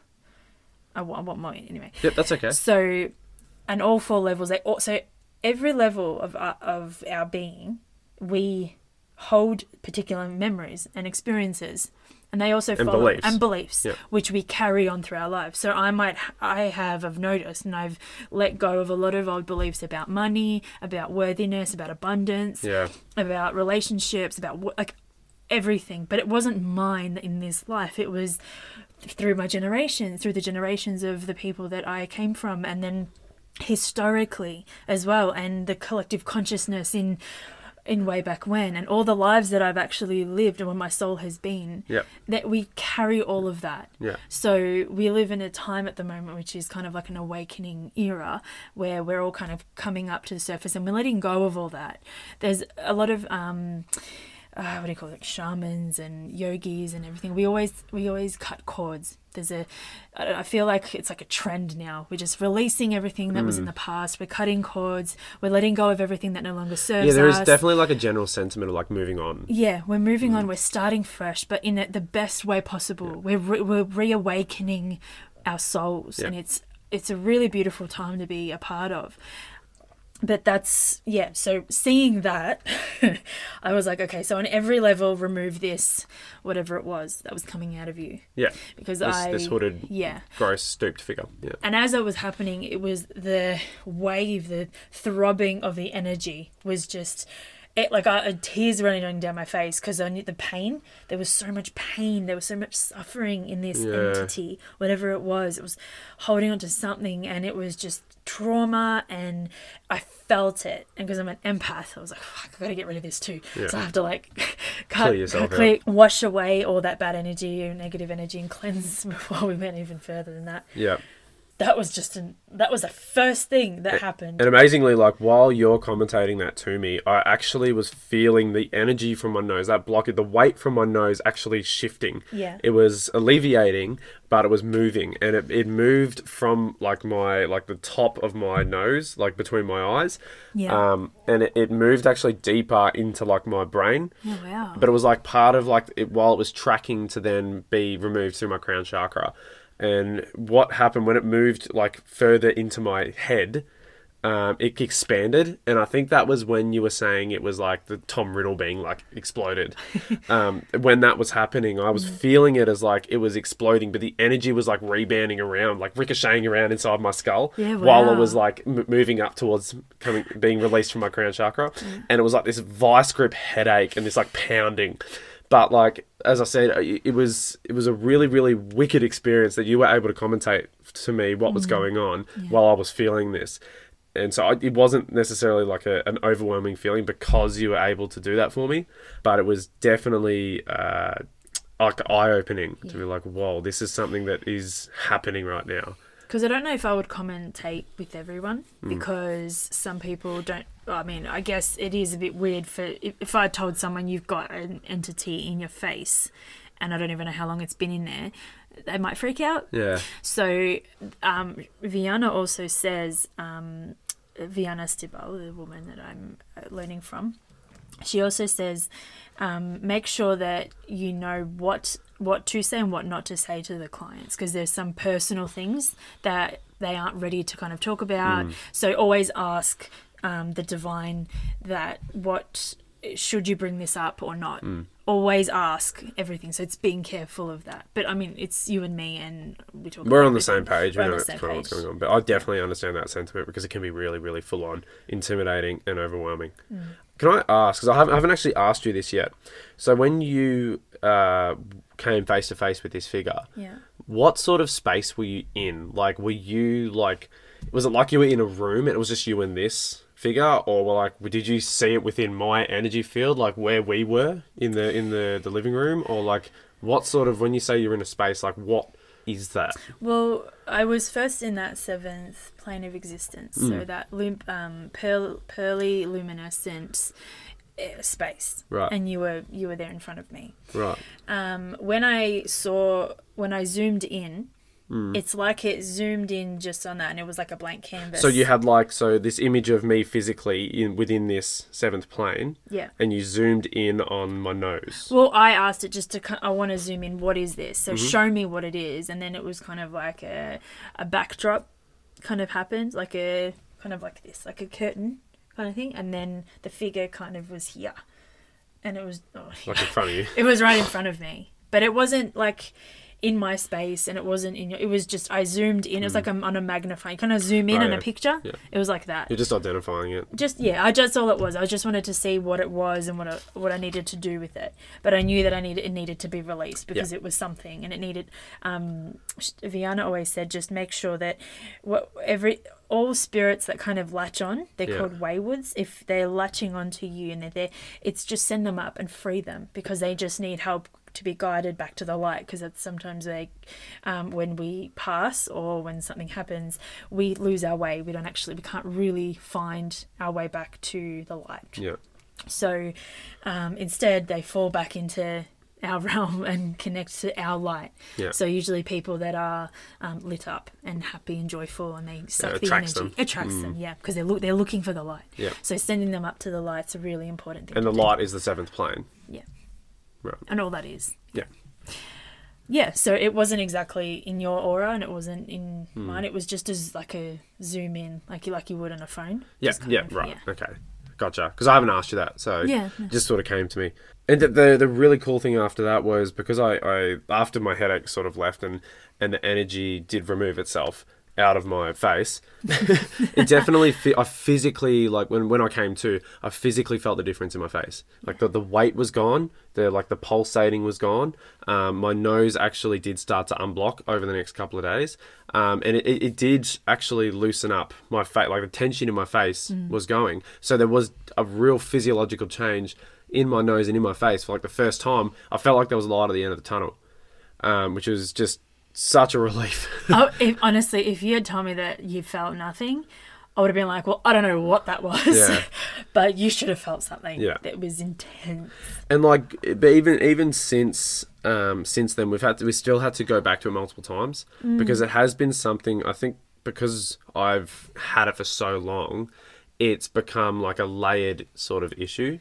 I want, I want more anyway. Yep, that's okay. So, and all four levels, they also every level of our, of our being, we hold particular memories and experiences, and they also And follow beliefs. and beliefs, Yeah. which we carry on through our lives. So I might I have I've noticed, and I've let go of a lot of old beliefs about money, about worthiness, about abundance, Yeah. about relationships, about what like everything. But it wasn't mine in this life. It was through my generation, through the generations of the people that I came from, and then historically as well, and the collective consciousness in in way back when, and all the lives that I've actually lived and where my soul has been. Yep. That we carry all of that. Yeah. So we live in a time at the moment which is kind of like an awakening era where we're all kind of coming up to the surface and we're letting go of all that. There's a lot of um uh, what do you call it shamans and yogis and everything we always we always cut cords there's a, I feel like it's like a trend now we're just releasing everything that was Hmm. in the past we're cutting cords we're letting go of everything that no longer serves us. Yeah, there is us definitely like a general sentiment of like moving on. yeah, we're moving Mm. on. We're starting fresh, but in it, the best way possible. We're re- we're reawakening our souls, Yeah. and it's it's a really beautiful time to be a part of. But that's yeah so seeing that <laughs> i was like okay so on every level remove this whatever it was that was coming out of you Yeah. because This, i this hooded, yeah gross, stooped figure. Yeah. and as it was happening it was the wave the throbbing of the energy was just it like I, uh, tears running down my face because I knew the pain. There was so much pain. There was so much suffering in this Yeah. entity, whatever it was. It was holding on to something, and it was just trauma. And I felt it, and because I'm an empath, I was like, Fuck, I gotta get rid of this too. Yeah. So I have to like <laughs> cut, Clear clear, wash away all that bad energy, and negative energy, and cleanse <laughs> before we went even further than that. Yeah. That was just an that was the first thing that happened. And amazingly, like while you're commentating that to me, I actually was feeling the energy from my nose, that block, the weight from my nose actually shifting. Yeah. It was alleviating, but it was moving, and it, it moved from like my like the top of my nose, like between my eyes. Yeah. Um, and it, it moved actually deeper into like my brain. oh wow. but it was like part of like it while it was tracking to then be removed through my crown chakra and what happened when it moved like further into my head um, it expanded. And i think that was when you were saying it was like the tom riddle being like exploded. <laughs> Um, when that was happening i was feeling it as like it was exploding but the energy was like rebounding around like ricocheting around inside my skull Yeah, while it was like m- moving up towards coming being released from my crown chakra. And it was like this vice grip headache and this like pounding but like as i said it it was it was a really really wicked experience that you were able to commentate to me what was going on while i was feeling this. And so I, it wasn't necessarily like a, an overwhelming feeling because you were able to do that for me but it was definitely uh, like eye-opening to be like whoa this is something that is happening right now Because I don't know if I would commentate with everyone Hmm. because some people don't. I mean, I guess it is a bit weird for if, I told someone you've got an entity in your face, and I don't even know how long it's been in there, they might freak out. yeah So, um, Vianna also says, um, Vianna Stibal, the woman that I'm uh, learning from, she also says, um, make sure that you know what what to say and what not to say to the clients because there's some personal things that they aren't ready to kind of talk about. So always ask um, the divine that what should you bring this up or not. Always ask everything. So it's being careful of that. But I mean, it's you and me, and we talk. We're on the same page. We We're on know the same kind of what's page. going on. But I definitely understand that sentiment because it can be really, really full on, intimidating, and overwhelming. Mm. Can I ask? Because I haven't, I haven't actually asked you this yet. So when you uh, came face to face with this figure, Yeah. what sort of space were you in? Like, were you like, was it like you were in a room and it was just you and this figure, or were like, did you see it within my energy field, like where we were in the in the the living room, or like what sort of when you say you're in a space, like what is that? Well, I was first in that seventh plane of existence, Mm. so that um, pearl- pearly luminescent uh, space, Right. and you were you were there in front of me. Right. Um, when I saw when I zoomed in, Mm. it's like it zoomed in just on that, and it was like a blank canvas. So you had like so this image of me physically in within this seventh plane, yeah. and you zoomed in on my nose. Well, I asked it just to. I want to zoom in. What is this? Mm-hmm. So show me what it is, and then it was kind of like a, a backdrop, kind of happened, like a kind of like this, like a curtain kind of thing, and then the figure kind of was here, and it was oh, Like in front of you. <laughs> it was right in front of me, but it wasn't like in my space, and it wasn't in. your It was just I zoomed in. It was like I'm on a magnifying. Kind of zoom in Mm. Oh, on yeah. a picture. Yeah. It was like that You're just identifying it. just yeah i just all it was i just wanted to see what it was and what I, what i needed to do with it but i knew that i needed it needed to be released because it was something and it needed um vianna always said just make sure that what every all spirits that kind of latch on they're Yeah. called waywards if they're latching onto you and they're there it's just send them up and free them because they just need help to be guided back to the light because that's sometimes they um, when we pass or when something happens we lose our way we don't actually we can't really find our way back to the light Yeah. so um, instead they fall back into our <laughs> realm and connect to our light Yeah. so usually people that are um, lit up and happy and joyful and they suck the energy them. Mm. attracts them yeah because they're, look, they're looking for the light Yeah. so sending them up to the light's a really important thing And the do. light is the seventh plane. yeah Right. and all that is Yeah. Yeah, so it wasn't exactly in your aura and it wasn't in Hmm. mine. It was just as like a zoom in, like you like you would on a phone. Yeah, yeah, of- right. Okay, gotcha. Because I haven't asked you that, so Yeah, no. just sort of came to me. And the, the the really cool thing after that was because I, I after my headache sort of left and and the energy did remove itself out of my face, <laughs> it definitely I physically like when when I came to, I physically felt the difference in my face. Like the the weight was gone, the like the pulsating was gone. Um, my nose actually did start to unblock over the next couple of days, um, and it, it, did actually loosen up my face. Like the tension in my face was going, so there was a real physiological change in my nose and in my face for like the first time. I felt like there was light at the end of the tunnel, um, which was just such a relief. <laughs> oh, if, honestly, if you had told me that you felt nothing, I would have been like, well, I don't know what that was, Yeah. <laughs> but you should have felt something Yeah. that was intense. and like but even even since um since then we've had to we still had to go back to it multiple times because it has been something i think because i've had it for so long it's become like a layered sort of issue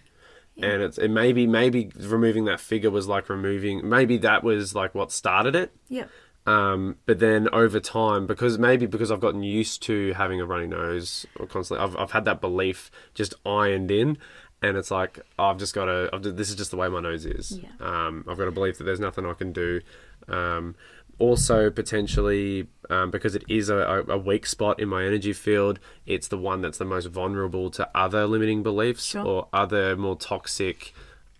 and it's it maybe maybe removing that figure was like removing maybe that was like what started it Yep. Um, but then over time, because maybe because I've gotten used to having a runny nose or constantly, I've, I've had that belief just ironed in, and it's like I've just got to. I've, this is just the way my nose is. Yeah. Um, I've got to believe that there's nothing I can do. Um, also, potentially um, because it is a, a, weak spot in my energy field, it's the one that's the most vulnerable to other limiting beliefs Sure. or other more toxic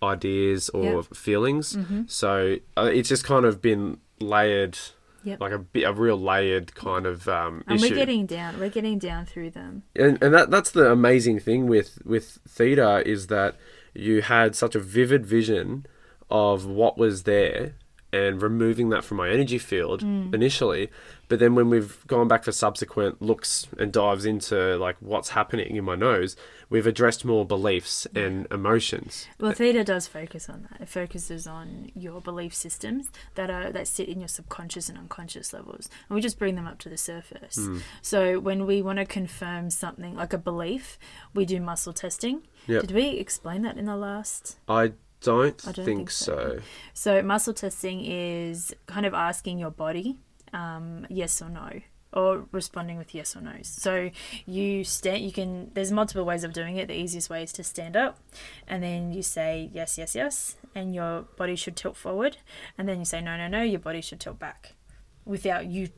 ideas or Yeah. feelings. So uh, it's just kind of been layered, Yep. like a a real layered kind of um, And issue. we're getting down. We're getting down through them. and and that that's the amazing thing with with theta is that you had such a vivid vision of what was there and removing that from my energy field initially but then when we've gone back for subsequent looks and dives into like what's happening in my nose we've addressed more beliefs and emotions Well, theta does focus on that. It focuses on your belief systems that are that sit in your subconscious and unconscious levels, and we just bring them up to the surface. Hmm. So when we want to confirm something like a belief, we do muscle testing. Yep. Did we explain that in the last? i don't, I don't think, think so. so. So muscle testing is kind of asking your body um, yes or no, or responding with yes or no's. So you stand. You can. There's multiple ways of doing it. The easiest way is to stand up, and then you say yes, yes, yes, and your body should tilt forward, and then you say no, no, no. Your body should tilt back, without you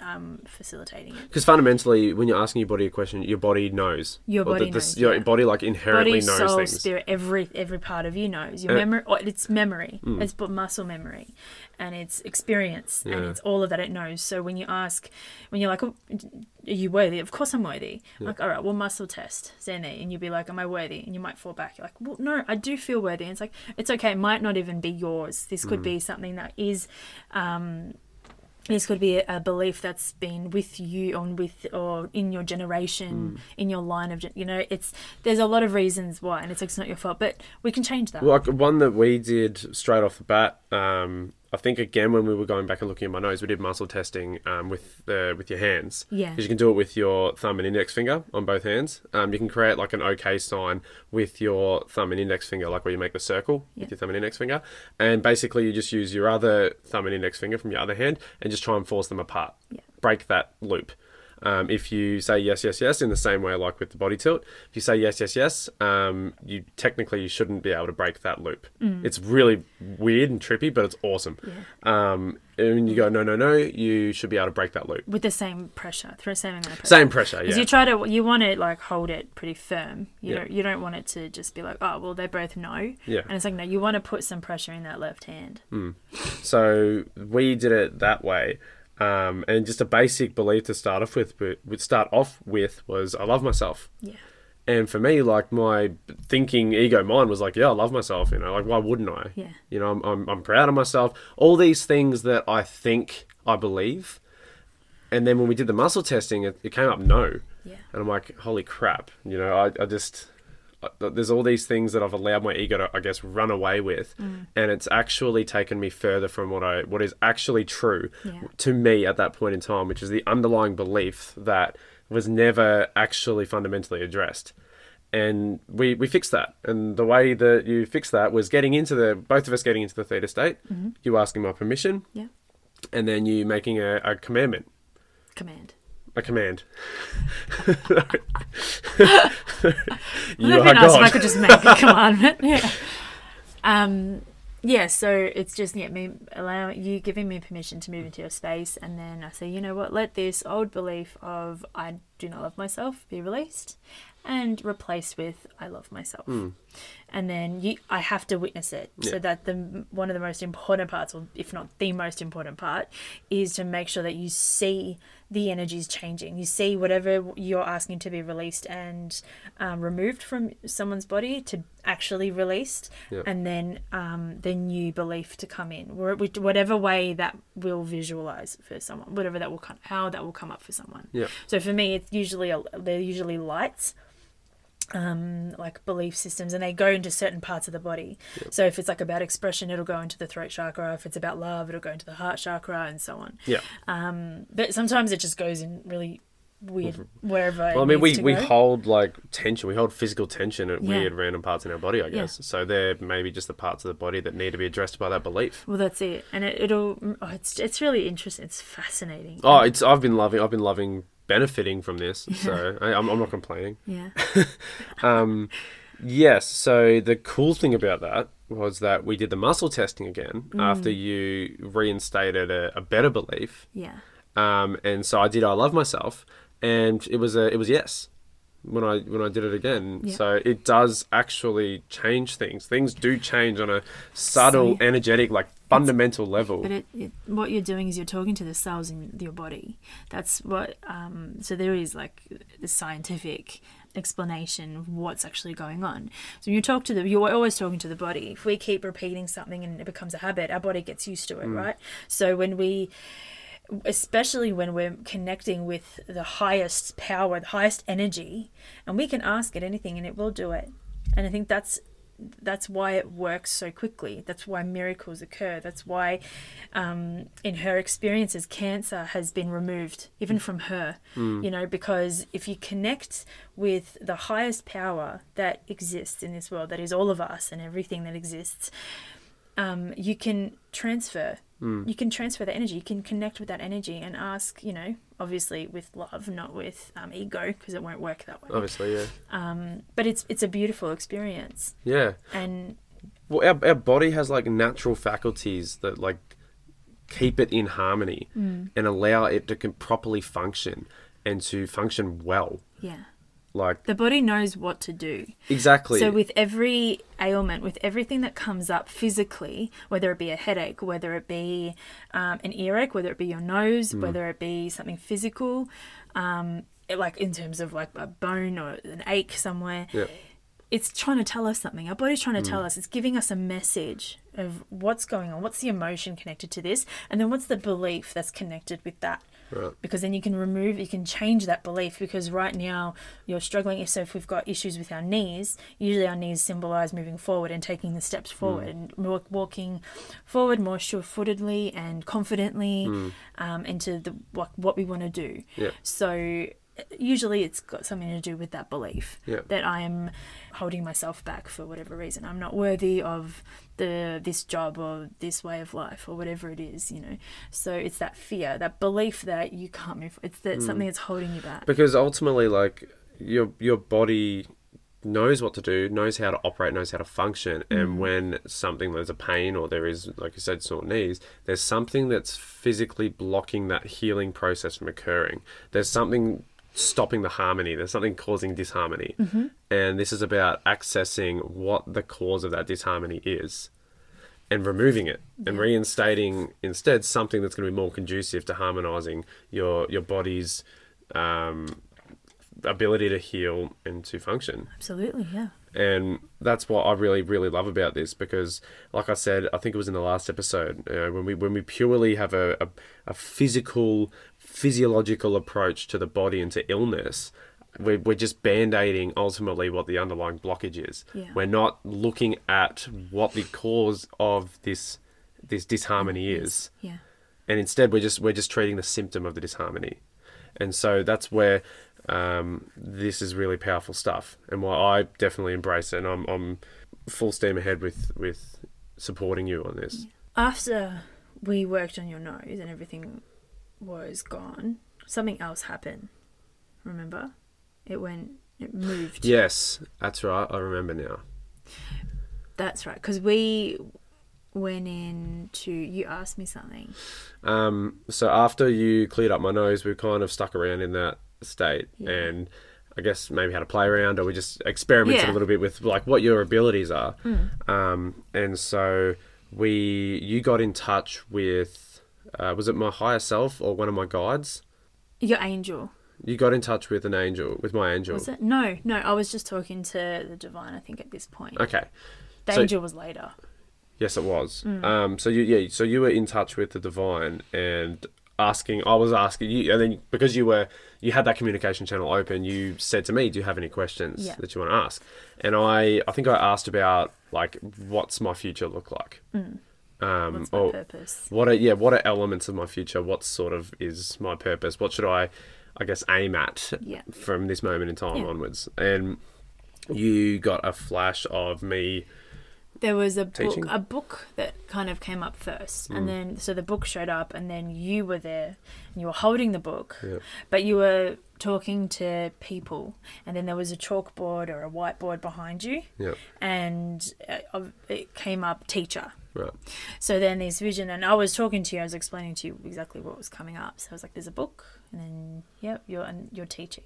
um, facilitating it. because fundamentally when you're asking your body a question your body knows Your body the- the- knows, your yeah. body like inherently body, knows soul, things spirit, every every part of you knows. Your Uh, memory, or it's memory. It's but muscle memory, and it's experience, and it's all of that it knows. So when you ask, when you're like, oh, "Are you worthy?" Of course I'm worthy. Like, all right, well, muscle test, there, and you'll be like, "Am I worthy?" And you might fall back. You're like, "Well, no, I do feel worthy." And it's like, it's okay. It might not even be yours. This could be something that is. Um, this could be a, belief that's been with you on with or in your generation in your line of you know it's there's a lot of reasons why and it's like it's not your fault but we can change that Like one that we did straight off the bat. Um, I think again when we were going back and looking at my nose, we did muscle testing um, with the with your hands. Yeah. Because you can do it with your thumb and index finger on both hands. Um, you can create like an OK sign with your thumb and index finger, like where you make the circle Yeah. with your thumb and index finger, and basically you just use your other thumb and index finger from your other hand and just try and force them apart. Yeah. Break that loop. Um, if you say yes, yes, yes, in the same way like with the body tilt, if you say yes, yes, yes, um, you technically you shouldn't be able to break that loop. It's really weird and trippy, but it's awesome. Um, and you go no, no, no, you should be able to break that loop. with the same pressure through the same amount of pressure Same pressure, because yeah. you try to you want to like hold it pretty firm you Yeah. don't you don't want it to just be like oh well they both know Yeah. and it's like no you want to put some pressure in that left hand So we did it that way. Um, and just a basic belief to start off with, but would start off with was I love myself. yeah And for me, like my thinking ego mind was like, yeah, I love myself. You know, like why wouldn't I? Yeah. You know, I'm, I'm, I'm proud of myself. All these things that I think I believe. And then when we did the muscle testing, it, it came up no. yeah And I'm like, holy crap. You know, I, I just, Uh, there's all these things that I've allowed my ego to, I guess, run away with. Mm. And it's actually taken me further from what I, what is actually true Yeah. to me at that point in time, which is the underlying belief that was never actually fundamentally addressed. and we we fixed that. And the way that you fixed that was getting into the both of us getting into the theta state. Mm-hmm. You asking my permission, Yeah. and then you making a, a commandment, Command. A command. Wouldn't it be nice if I could just make a commandment? <laughs> Yeah. Um, yeah, so it's just yeah, me allowing you giving me permission to move into your space, and then I say, you know what, let this old belief of I do not love myself be released, and replaced with I love myself, and then you I have to witness it. Yeah. So that the one of the most important parts, or if not the most important part, is to make sure that you see the energy is changing. You see whatever you're asking to be released and um, removed from someone's body to actually released, Yeah. and then um, the new belief to come in, Wh- whatever way that will visualize for someone, whatever that will come, how that will come up for someone. Yeah. So for me, it's usually a, they're usually lights. Um, like belief systems, and they go into certain parts of the body. So if it's like about expression, it'll go into the throat chakra. If it's about love, it'll go into the heart chakra, and so on. Yeah. Um, but sometimes it just goes in really weird wherever. Well, I mean, we, we go. hold like tension. We hold physical tension at Yeah. weird random parts in our body, I Yeah. guess. So they're maybe just the parts of the body that need to be addressed by that belief. Well, that's it, and it, it'll. Oh, it's it's really interesting. It's fascinating. Oh, it's I've been loving. I've been loving benefiting from this. So I, I'm, I'm not complaining. <laughs> yeah. <laughs> Um, yes. So the cool thing about that was that we did the muscle testing again Mm. after you reinstated a, a better belief. Yeah. Um, and so I did. I love myself, and it was a it was yes when I when I did it again. Yeah. So it does actually change things. Things do change on a subtle, So- energetic, like fundamental level. But it, it, what you're doing is you're talking to the cells in your body. That's what. Um, so there is like the scientific explanation of what's actually going on. So you talk to the. You're always talking to the body. If we keep repeating something and it becomes a habit, our body gets used to it, right? So when we especially when we're connecting with the highest power, the highest energy, and we can ask it anything and it will do it. And I think that's that's why it works so quickly. That's why miracles occur. That's why, um, in her experiences, cancer has been removed, even from her. You know, because if you connect with the highest power that exists in this world, that is all of us and everything that exists, um, you can transfer. You can transfer that energy. You can connect with that energy and ask. You know, obviously with love, not with um, ego, because it won't work that way. Obviously, yeah, Um, but it's it's a beautiful experience, yeah. and Well, our, our body has like natural faculties that like keep it in harmony Mm. and allow it to can properly function and to function well. yeah, Like the body knows what to do. exactly. So with every ailment, with everything that comes up physically, whether it be a headache, whether it be um, an earache, whether it be your nose, whether it be something physical, um, like in terms of like a bone or an ache somewhere, yeah. it's trying to tell us something. Our body's trying to tell us. It's giving us a message of what's going on. What's the emotion connected to this, and then what's the belief that's connected with that. Right. Because then you can remove, you can change that belief. Because right now you're struggling. If so, if we've got issues with our knees, usually our knees symbolize moving forward and taking the steps forward and wa- walking forward more sure-footedly and confidently um, into the what what we want to do. Yeah. So usually it's got something to do with that belief Yeah. that I am holding myself back for whatever reason. I'm not worthy of the this job or this way of life or whatever it is, you know. So it's that fear, that belief that you can't move. It's that mm. something that's holding you back. because ultimately like your your body knows what to do knows how to operate knows how to function and mm. when something there's a pain or there is like you said sore knees there's something that's physically blocking that healing process from occurring there's something stopping the harmony. There's something causing disharmony. And this is about accessing what the cause of that disharmony is and removing it and reinstating instead something that's going to be more conducive to harmonizing your your body's um, ability to heal and to function Absolutely, yeah. and that's what I really really love about this because like I said I think it was in the last episode uh, when we when we purely have a, a, a physical physiological approach to the body and to illness we're, we're just band-aiding ultimately what the underlying blockage is Yeah. we're not looking at what the cause of this this disharmony is Yeah. and instead we're just we're just treating the symptom of the disharmony And so that's where um, this is really powerful stuff, and why I definitely embrace it. And I'm, I'm full steam ahead with with supporting you on this. After we worked on your nose and everything was gone, something else happened. Remember? It went, it moved. Yes, that's right. I remember now. That's right. Because we went into, you asked me something. Um, so after you cleared up my nose, we kind of stuck around in that state, Yeah. and I guess maybe had to play around, or we just experimented Yeah. a little bit with like what your abilities are. Mm. Um, and so we, you got in touch with, uh, was it my higher self or one of my guides? Your angel. You got in touch with an angel, with my angel. Was it? No, no. I was just talking to the divine, I think, at this point. Okay. The so- angel was later. Yes, it was. Mm. Um, so you, yeah, so you were in touch with the divine and asking. I was asking you, and then because you were, you had that communication channel open. You said to me, "Do you have any questions Yeah. that you want to ask?" And I, I think I asked about like, what's my future look like? Um, Mm. What's my or purpose? what are yeah, what are elements of my future? What sort of is my purpose? What should I, I guess, aim at Yeah. from this moment in time Yeah. onwards? And you got a flash of me. There was a book, a book that kind of came up first, Mm. and then so the book showed up, and then you were there, and you were holding the book, Yeah. but you were talking to people, and then there was a chalkboard or a whiteboard behind you, Yeah. and uh, it came up teacher. Right. So then this vision, and I was talking to you, I was explaining to you exactly what was coming up. So I was like, "There's a book, and then yep, you're and you're teaching."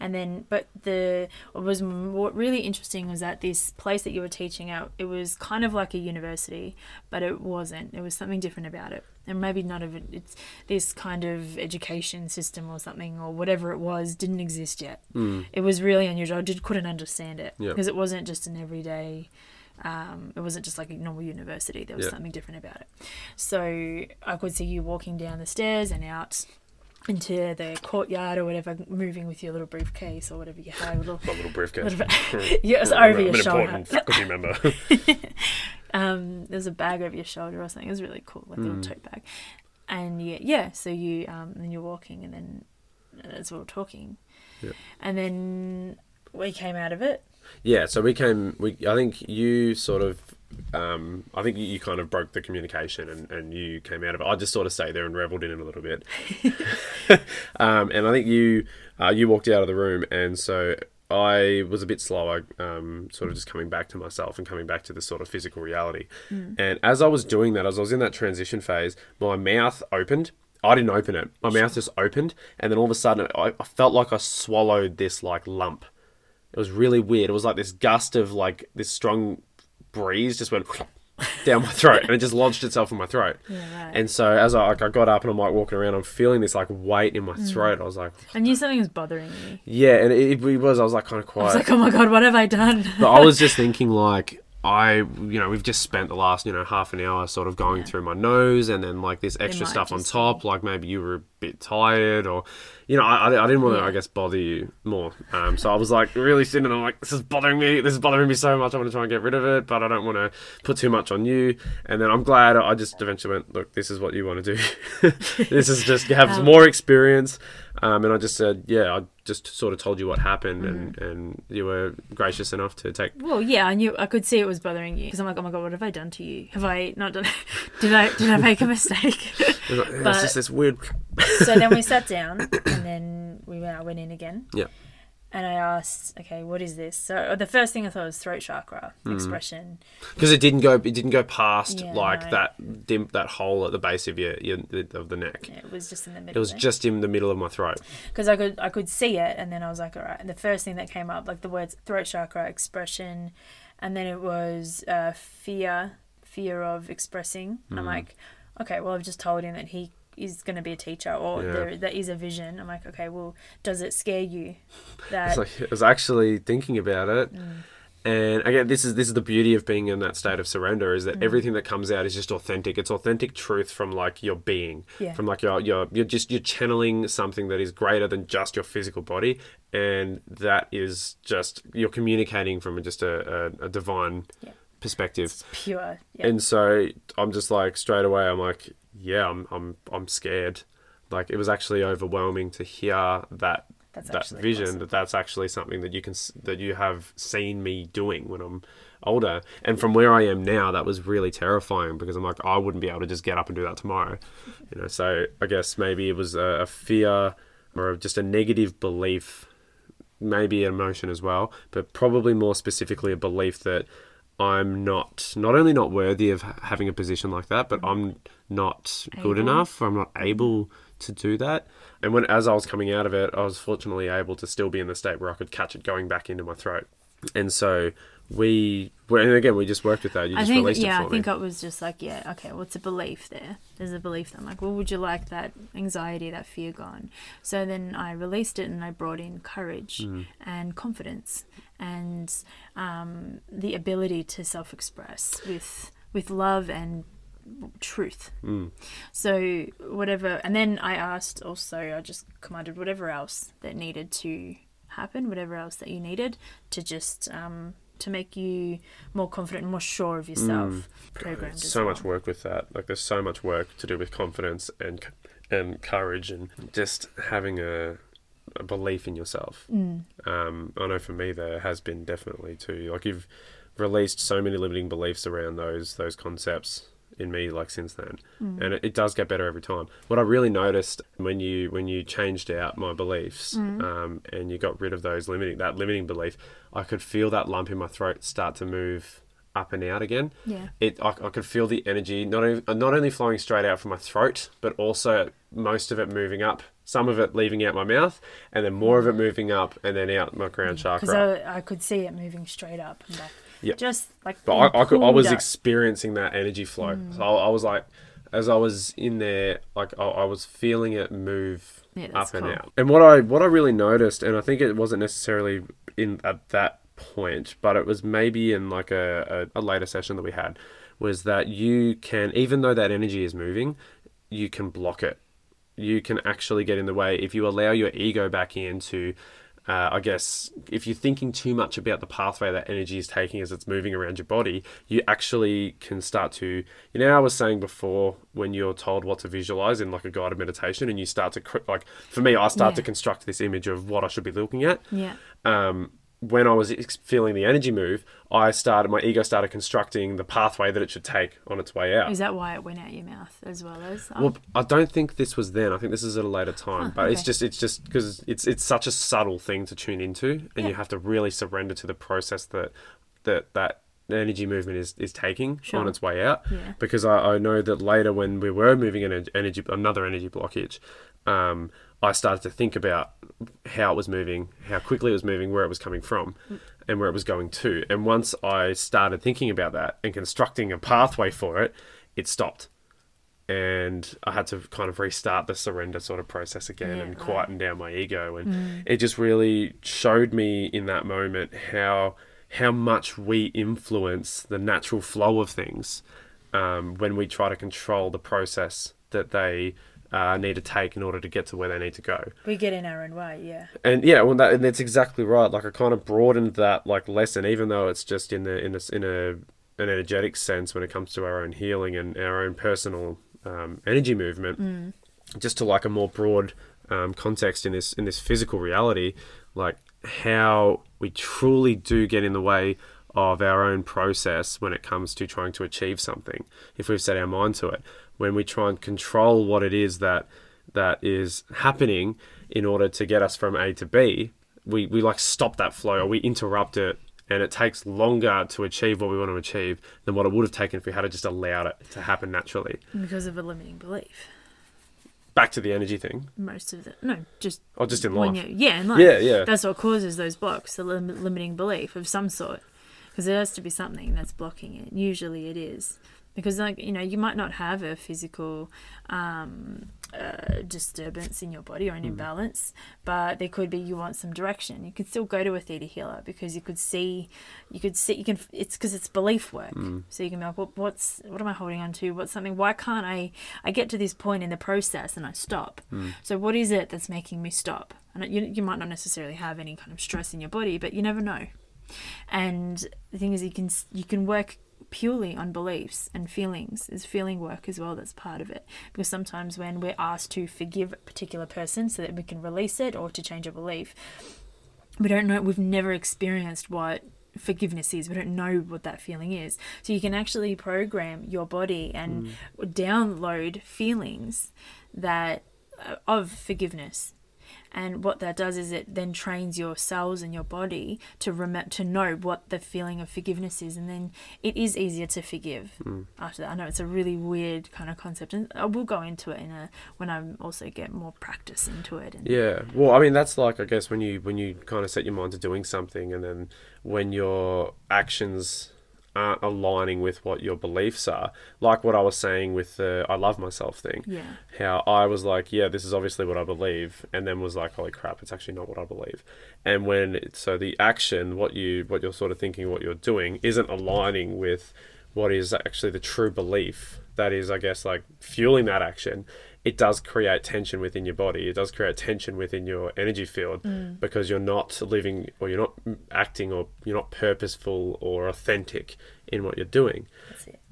And then, but the what was what really interesting was that this place that you were teaching at, it was kind of like a university, but it wasn't. There was something different about it, and maybe not of it. It's this kind of education system or something or whatever it was didn't exist yet. Mm. It was really unusual. I just couldn't understand it Yeah. because it wasn't just an everyday. Um, it wasn't just like a normal university. There was Yeah. something different about it. So I could see you walking down the stairs and out into the courtyard or whatever, moving with your little briefcase or whatever you had. Little, My little briefcase. little <laughs> yeah, <laughs> over your shoulder. faculty member. <laughs> Um, there's a bag over your shoulder or something. It was really cool, like a little Mm. tote bag. And yeah, yeah. So you um, then you're walking, and then as we were talking, Yeah. and then we came out of it. yeah, so we came. We I think you sort of. Um, I think you, you kind of broke the communication and, and you came out of it. I just sort of stayed there and reveled in it a little bit. <laughs> <laughs> um, and I think you uh, you walked out of the room, and so I was a bit slower, um, sort of just coming back to myself and coming back to the sort of physical reality. And as I was doing that, as I was in that transition phase, my mouth opened. I didn't open it. My mouth just opened, and then all of a sudden, I, I felt like I swallowed this like lump. It was really weird. It was like this gust of like this strong breeze just went <laughs> down my throat, and it just lodged itself in my throat. Yeah, right. And so as I, like, I got up and I'm like walking around, I'm feeling this like weight in my Mm. throat. I was like, I knew something was bothering you. yeah, and it, it was. I was like kind of quiet. I was like, oh my god, what have I done? but I was just <laughs> thinking like I you know we've just spent the last you know half an hour sort of going Yeah. through my nose and then like this extra stuff on top like maybe you were a bit tired or you know I, I didn't want to. I guess bother you more um so I was like really sitting and I'm like this is bothering me this is bothering me so much I want to try and get rid of it but I don't want to put too much on you and then I'm glad I just eventually went look this is what you want to do <laughs> this is just have Um, more experience um and I just said yeah I just sort of told you what happened and Mm-hmm. and you were gracious enough to take Well, yeah, I knew I could see it was bothering you because I'm like, oh my god, what have I done to you? Have I not done? <laughs> did I did I make a mistake? <laughs> It like, "Yeah, But- it's just this weird. <laughs> so then we sat down and then we went. I went in again. Yeah. And I asked, okay, what is this? So the first thing I thought was throat chakra Mm. expression. Because it didn't go. It didn't go past Yeah, like no. that dim, that hole at the base of your, your of the neck. It was just in the middle. It was just in the middle of my throat. because I could I could see it, and then I was like, all right. And the first thing that came up, like the words throat chakra expression, and then it was uh, fear, fear of expressing. And I'm Mm. like, okay, well, I've just told him that he is going to be a teacher, or Yeah. there there is a vision. I'm like, okay, well, does it scare you? <laughs> That like I was actually thinking about it, Mm. and again, this is this is the beauty of being in that state of surrender is that Mm. everything that comes out is just authentic. It's authentic truth from like your being, Yeah. from like your your you're just you're channeling something that is greater than just your physical body, and that is just you're communicating from just a, a, a divine Yeah. Perspective. it's pure. Yeah. And so I'm just like straight away I'm like, yeah, I'm I'm I'm scared. like it was actually overwhelming to hear that That's that vision awesome. that that's actually something that you can that you have seen me doing when I'm older and from where I am now that was really terrifying because I'm like I wouldn't be able to just get up and do that tomorrow you know so I guess maybe it was a, a fear or just a negative belief maybe an emotion as well but probably more specifically a belief that I'm not not only not worthy of having a position like that but I'm not good enough. Or I'm not able to do that. And when as I was coming out of it I was fortunately able to still be in the state where I could catch it going back into my throat. And so we well, and again we just worked with that. You I just think released yeah, it I for think it was just like yeah, okay, what's a belief there? There's a belief that I'm like, well, would you like that anxiety, that fear gone? So then I released it and I brought in courage Mm. and confidence and um, the ability to self-express with with love and truth. Mm. So whatever, and then I asked also, I just commanded whatever else that needed to happen, whatever else that you needed to just um, to make you more confident and more sure of yourself. Programmed as so much work with that like there's so much work to do with confidence and and courage and just having a, a belief in yourself Mm. um, I know for me there has been definitely too. Like you've released so many limiting beliefs around those those concepts in me like since then, Mm. and it, it does get better every time. What I really noticed when you when you changed out my beliefs Mm. um, and you got rid of those limiting that limiting belief, I could feel that lump in my throat start to move up and out again. Yeah. It I, I could feel the energy not only, not only flowing straight out from my throat, but also most of it moving up. Some of it leaving out my mouth, and then more of it moving up and then out my crown Because chakra. I, I could see it moving straight up and back. Yeah. Just like. But I, I, could, I was up. experiencing that energy flow. Mm. So I, I was like, as I was in there, like I, I was feeling it move Yeah, up and cool. out. And what I what I really noticed, and I think it wasn't necessarily in at that point, but it was maybe in like a, a, a later session that we had, was that you can, even though that energy is moving, you can block it. You can actually get in the way if you allow your ego back into. Uh, I guess if you're thinking too much about the pathway that energy is taking as it's moving around your body, you actually can start to. You know, I was saying before when you're told what to visualize in like a guided meditation, and you start to like, for me, I start to construct this image of what I should be looking at Yeah. um, when I was feeling the energy move, I started my ego started constructing the pathway that it should take on its way out. Is that why it went out your mouth as well as? Well, I don't think this was then. I think this is at a later time. Huh, but it's just it's just because it's it's such a subtle thing to tune into, and Yeah. you have to really surrender to the process that that that energy movement is is taking Sure. on its way out. Yeah. Because I, I know that later when we were moving an energy another energy blockage, um, I started to think about how it was moving, how quickly it was moving, where it was coming from, and where it was going to. And once I started thinking about that and constructing a pathway for it, it stopped and I had to kind of restart the surrender sort of process again Yeah, and right. quieten down my ego and it just really showed me in that moment how how much we influence the natural flow of things um, when we try to control the process that they uh, need to take in order to get to where they need to go. We get in our own way, yeah. And yeah, well, that and that's exactly right. Like I kind of broadened that like lesson, even though it's just in the in a in a an energetic sense when it comes to our own healing and our own personal um, energy movement, just to like a more broad um, context in this in this physical reality, like how we truly do get in the way of our own process when it comes to trying to achieve something if we've set our mind to it when we try and control what it is that that is happening in order to get us from A to B, we, we like stop that flow or we interrupt it and it takes longer to achieve what we want to achieve than what it would have taken if we had just allowed it to happen naturally. Because of a limiting belief. Back to the energy thing, Most of the no, just or just in life. you yeah, in life. Yeah, yeah. That's what causes those blocks, the lim- limiting belief of some sort. Because there has to be something that's blocking it. Usually it is. Because, like, you know, you might not have a physical um, uh, disturbance in your body or an imbalance, but there could be you want some direction. You could still go to a theta healer because you could see, you could see, you can, it's because it's belief work. So you can be like, what, what's, what am I holding on to? What's something, why can't I, I get to this point in the process and I stop? So what is it that's making me stop? And you, you might not necessarily have any kind of stress in your body, but you never know. And the thing is, you can you can work purely on beliefs and feelings. There's feeling work as well that's part of it. Because sometimes when we're asked to forgive a particular person so that we can release it or to change a belief, we don't know, we've never experienced what forgiveness is. We don't know what that feeling is. So you can actually program your body and download feelings that uh, of forgiveness. And what that does is it then trains your cells and your body to rem- to know what the feeling of forgiveness is, and then it is easier to forgive mm. after that. I know it's a really weird kind of concept, and I will go into it in a when I also get more practice into it. And, Yeah. Well, I mean, that's like I guess when you when you kind of set your mind to doing something, and then when your actions aren't aligning with what your beliefs are, like what I was saying with the "I love myself" thing. Yeah. How I was like, yeah, this is obviously what I believe, and then was like, holy crap, it's actually not what I believe. And when it- so the action, what you what you're sort of thinking, what you're doing, isn't aligning with what is actually the true belief that is, I guess, like fueling that action, it does create tension within your body. It does create tension within your energy field because you're not living or you're not acting or you're not purposeful or authentic in what you're doing.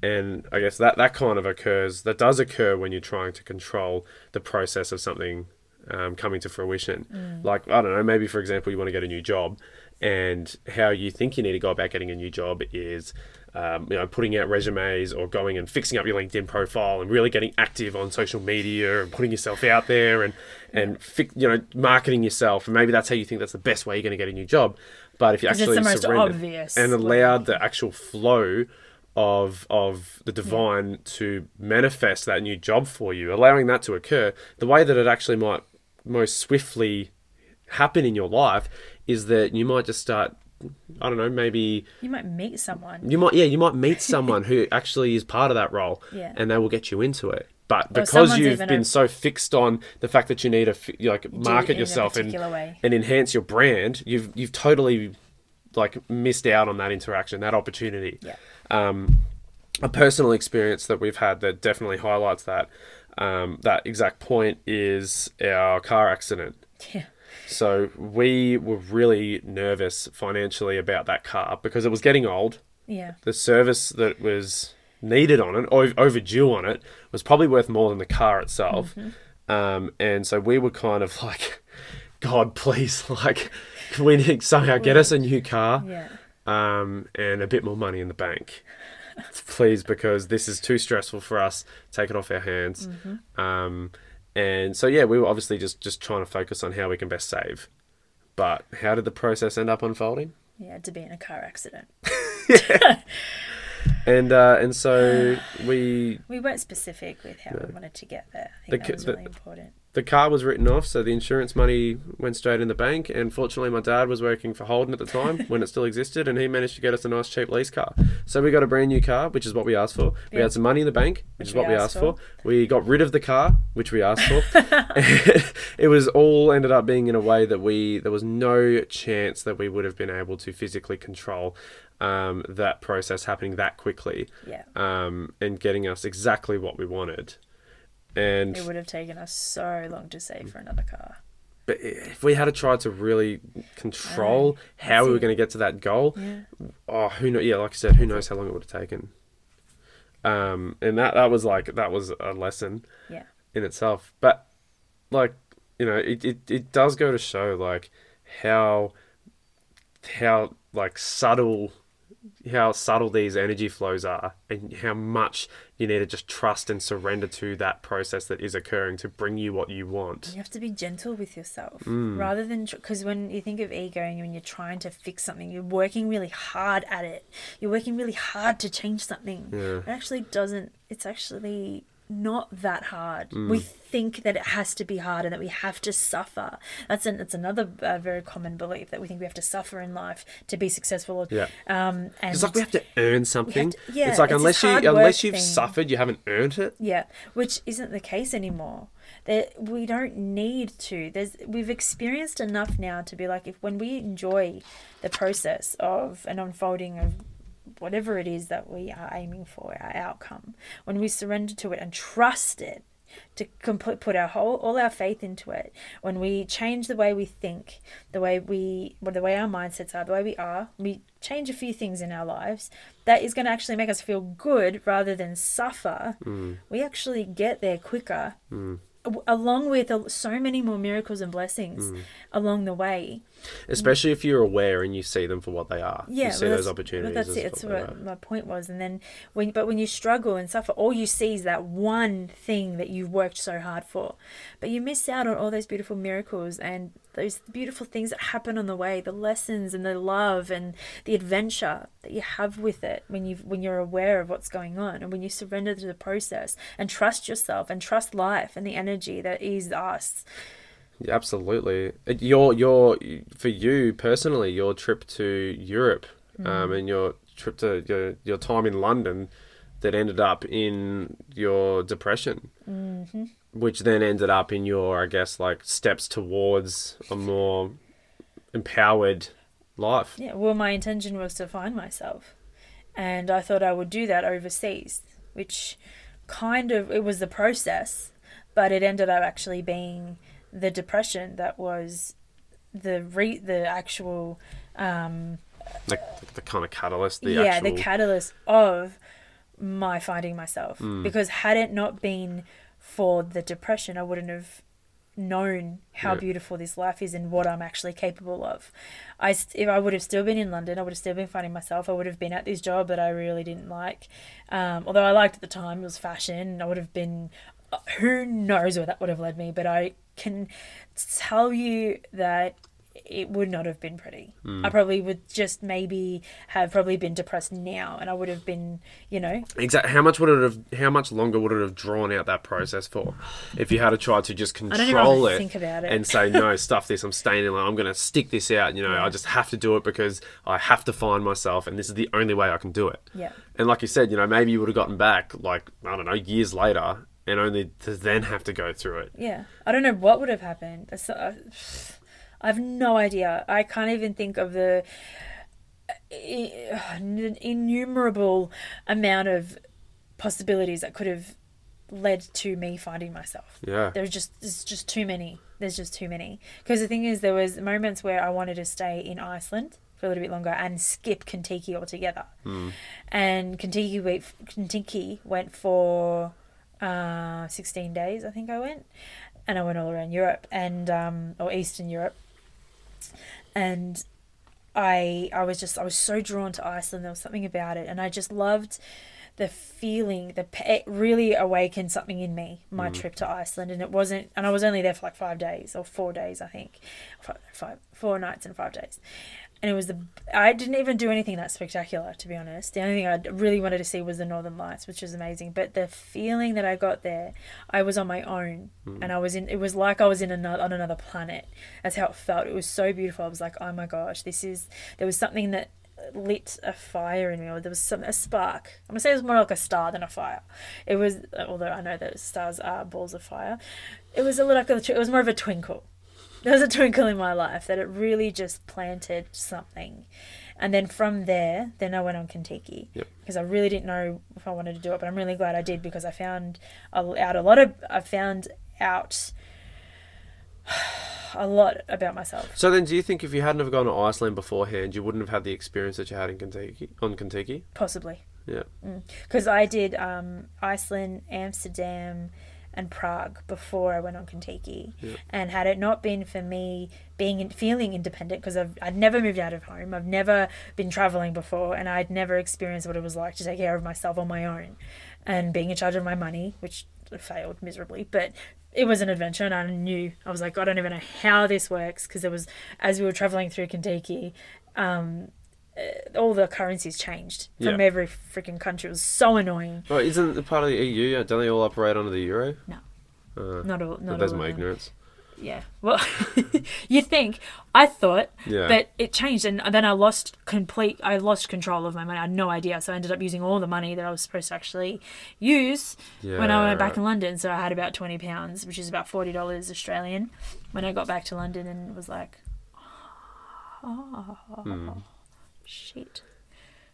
And I guess that, that kind of occurs, that does occur when you're trying to control the process of something um, coming to fruition. Like, I don't know, maybe for example, you want to get a new job, and how you think you need to go about getting a new job is. Um, you know, putting out resumes or going and fixing up your LinkedIn profile and really getting active on social media and putting yourself out there and and fi- you know marketing yourself. And maybe that's how you think that's the best way you're going to get a new job. But if you it's actually surrendered obvious and allowed the actual flow of of the divine to manifest that new job for you, allowing that to occur, the way that it actually might most swiftly happen in your life is that you might just start I don't know, maybe You might meet someone. you might yeah, you might meet <laughs> someone who actually is part of that role Yeah. and they will get you into it. But because you've been a- so fixed on the fact that you need to fi- like market yourself and, way. and enhance your brand, you've you've totally like missed out on that interaction, that opportunity Yeah. um, a personal experience that we've had that definitely highlights that um, that exact point is our car accident. Yeah. So we were really nervous financially about that car because it was getting old. Yeah. The service that was needed on it, or overdue on it, was probably worth more than the car itself. Um, and so we were kind of like, God, please, <laughs> like, can we need- somehow get us a new car? Yeah. um, and a bit more money in the bank. Please, because this is too stressful for us. Take it off our hands. Um, and so, yeah, we were obviously just, just trying to focus on how we can best save. But how did the process end up unfolding? Yeah. To be in a car accident. <laughs> <laughs> And uh, and so we We weren't specific with how we wanted to get there. I think ca- that was the- really important. The car was written off, so the insurance money went straight in the bank. And fortunately, my dad was working for Holden at the time <laughs> when it still existed, and he managed to get us a nice cheap lease car. So we got a brand new car, which is what we asked for. We Yeah. had some money in the bank, which, is we what we asked asked for. We got rid of the car, which we asked for. <laughs> <laughs> it was all ended up being in a way that we there was no chance that we would have been able to physically control um, that process happening that quickly Yeah. um, and getting us exactly what we wanted. And It would have taken us so long to save for another car. but if we had tried to really control how we were going to get to that goal, Yeah. oh, who know? Yeah, like I said, who knows how long it would have taken. Um, and that that was like that was a lesson Yeah. in itself. But like you know, it, it, it does go to show like how how like subtle how subtle these energy flows are and how much you need to just trust and surrender to that process that is occurring to bring you what you want. You have to be gentle with yourself Mm. rather than because when you think of ego and when you're trying to fix something, you're working really hard at it. You're working really hard to change something. Yeah. It actually doesn't. It's actually not that hard. Mm. We think that it has to be hard and that we have to suffer. That's an, that's another uh, very common belief that we think we have to suffer in life to be successful. Or, Yeah. Um, and It's like we have to earn something. to- yeah, it's like it's unless you unless you've thing. suffered, you haven't earned it. Yeah, which isn't the case anymore. That we don't need to. There's we've experienced enough now to be like if when we enjoy the process of an unfolding of whatever it is that we are aiming for, our outcome, when we surrender to it and trust it, to complete, put our whole all our faith into it, when we change the way we think, the way we, well, the way our mindsets are, the way we are, we change a few things in our lives. That is going to actually make us feel good rather than suffer. Mm. We actually get there quicker, a- along with so many more miracles and blessings mm. along the way. Especially if you're aware and you see them for what they are. Yeah, you see well, those that's- opportunities. Well, that's it. That's what my point was. And then when, but when you struggle and suffer, all you see is that one thing that you've worked so hard for, but you miss out on all those beautiful miracles and those beautiful things that happen on the way, the lessons and the love and the adventure that you have with it when you when you're aware of what's going on and when you surrender to the process and trust yourself and trust life and the energy that is us. Yeah, absolutely. Your your for you personally, your trip to Europe, Mm. um, and your trip to your your time in London, that ended up in your depression, mm-hmm. which then ended up in your, I guess, like steps towards a more empowered life. Yeah, well, my intention was to find myself, and I thought I would do that overseas, which kind of it was the process, but it ended up actually being the depression that was the re the actual um the, the kind of catalyst, the yeah actual. the catalyst of my finding myself Mm. because had it not been for the depression i wouldn't have known how Yeah. beautiful this life is and what i'm actually capable of i if i would have still been in london i would have still been finding myself i would have been at this job that i really didn't like um, although i liked at the time it was fashion i would have been who knows where that would have led me but i can tell you that it would not have been pretty. Hmm. I probably would just maybe have probably been depressed now, and I would have been, you know, Exactly. How much would it have? How much longer would it have drawn out that process for, if you had to try to just control it, think about it. and say no, <laughs> stuff this. I'm staying in. line, I'm going to stick this out. You know, I just have to do it because I have to find myself, and this is the only way I can do it. yeah, And like you said, you know, maybe you would have gotten back like I don't know years later, and only to then have to go through it. yeah. I don't know what would have happened. Uh, I have no idea. I can't even think of the uh, innumerable amount of possibilities that could have led to me finding myself. Yeah. There's just there's just too many. There's just too many. Because the thing is, there was moments where I wanted to stay in Iceland for a little bit longer and skip Contiki altogether. And Contiki went, Contiki went for uh, 16 days, I think I went, and I went all around Europe and um, or Eastern Europe, and I I was just I was so drawn to Iceland. There was something about it, and I just loved the feeling. The it really awakened something in me. My trip to Iceland, and it wasn't. And I was only there for like five days or four days, I think, five, five four nights and five days. And it was the I didn't even do anything that spectacular to be honest. The only thing I really wanted to see was the Northern Lights, which was amazing. But the feeling that I got there, I was on my own, hmm. and I was in. It was like I was in another on another planet. That's how it felt. It was so beautiful. I was like, oh my gosh, this is. There was something that lit a fire in me, or there was some a spark. I'm gonna say it was more like a star than a fire. It was, although I know that stars are balls of fire. It was a little like a, it was more of a twinkle. There was a twinkle in my life that it really just planted something. And then from there, then I went on Contiki Yep. because I really didn't know if I wanted to do it, but I'm really glad I did because I found out a lot of I found out <sighs> a lot about myself. So then, do you think if you hadn't have gone to Iceland beforehand, you wouldn't have had the experience that you had in Contiki on Contiki? Possibly. Yeah. because I did um, Iceland, Amsterdam, and Prague before I went on Contiki. Yeah. And had it not been for me being in, feeling independent, because I've I'd never moved out of home, I've never been traveling before, and I'd never experienced what it was like to take care of myself on my own, and being in charge of my money, which failed miserably, but. It was an adventure, and I knew I was like, I don't even know how this works because there was, as we were traveling through Contiki, um, all the currencies changed from Yeah. every freaking country. It was so annoying. Well, isn't it part of the EU? Don't they all operate under the euro? No. Uh, Not all. Not there's all my them. ignorance. Yeah. Well, <laughs> you think I thought, Yeah. but it changed, and then I lost complete. I lost control of my money. I had no idea, so I ended up using all the money that I was supposed to actually use when I Yeah, went back right. in London. So I had about twenty pounds, which is about forty dollars Australian. When I got back to London, and was like, oh Hmm. Shit.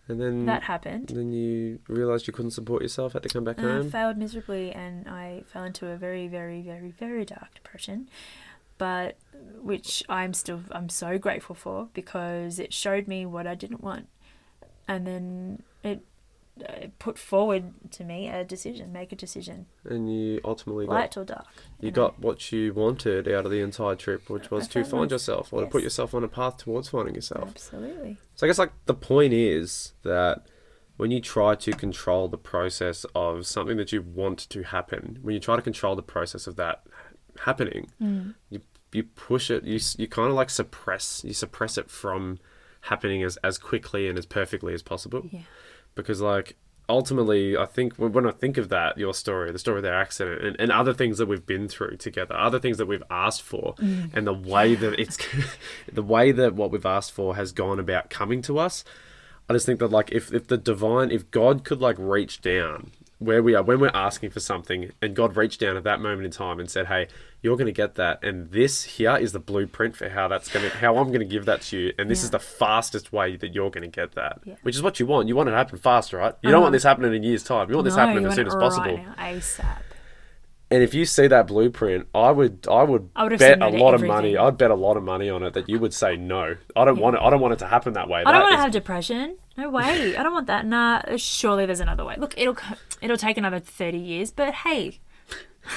And then that happened. then you realised you couldn't support yourself, had to come back And I home. failed miserably, and I fell into a very, very, very, very dark depression. But which I'm still, I'm so grateful for because it showed me what I didn't want, and then it, uh, put forward to me a decision, make a decision, and you ultimately got light or dark. you know? got what you wanted out of the entire trip, which was I to find my- yourself or to put yourself on a path towards finding yourself. absolutely. So I guess like the point is that when you try to control the process of something that you want to happen, when you try to control the process of that happening, Mm. you you push it. You you kind of like suppress you suppress it from happening as as quickly and as perfectly as possible. Yeah. Because like ultimately, I think when, I think of that, your story, the story of their accident, and, and other things that we've been through together, other things that we've asked for, mm. and the way that it's <laughs> the way that what we've asked for has gone about coming to us. I just think that like if, if the divine if God could like reach down where we are when we're asking for something and God reached down at that moment in time and said, Hey, you're gonna get that and this here is the blueprint for how that's gonna how I'm gonna give that to you and this is the fastest way that you're gonna get that. Yeah. Which is what you want. You want it to happen fast, right? You don't want Uh-huh. this happening in year's time. You want this happening as soon as possible. Right now, ASAP. And if you see that blueprint, I would I would, I would bet no a to lot of money. I'd bet a lot of money on it that you would say no. I don't Yeah. want it I don't want it to happen that way. I don't want to have depression. No way. I don't want that. Nah. Surely there's another way. Look, it'll it'll take another thirty years, but hey,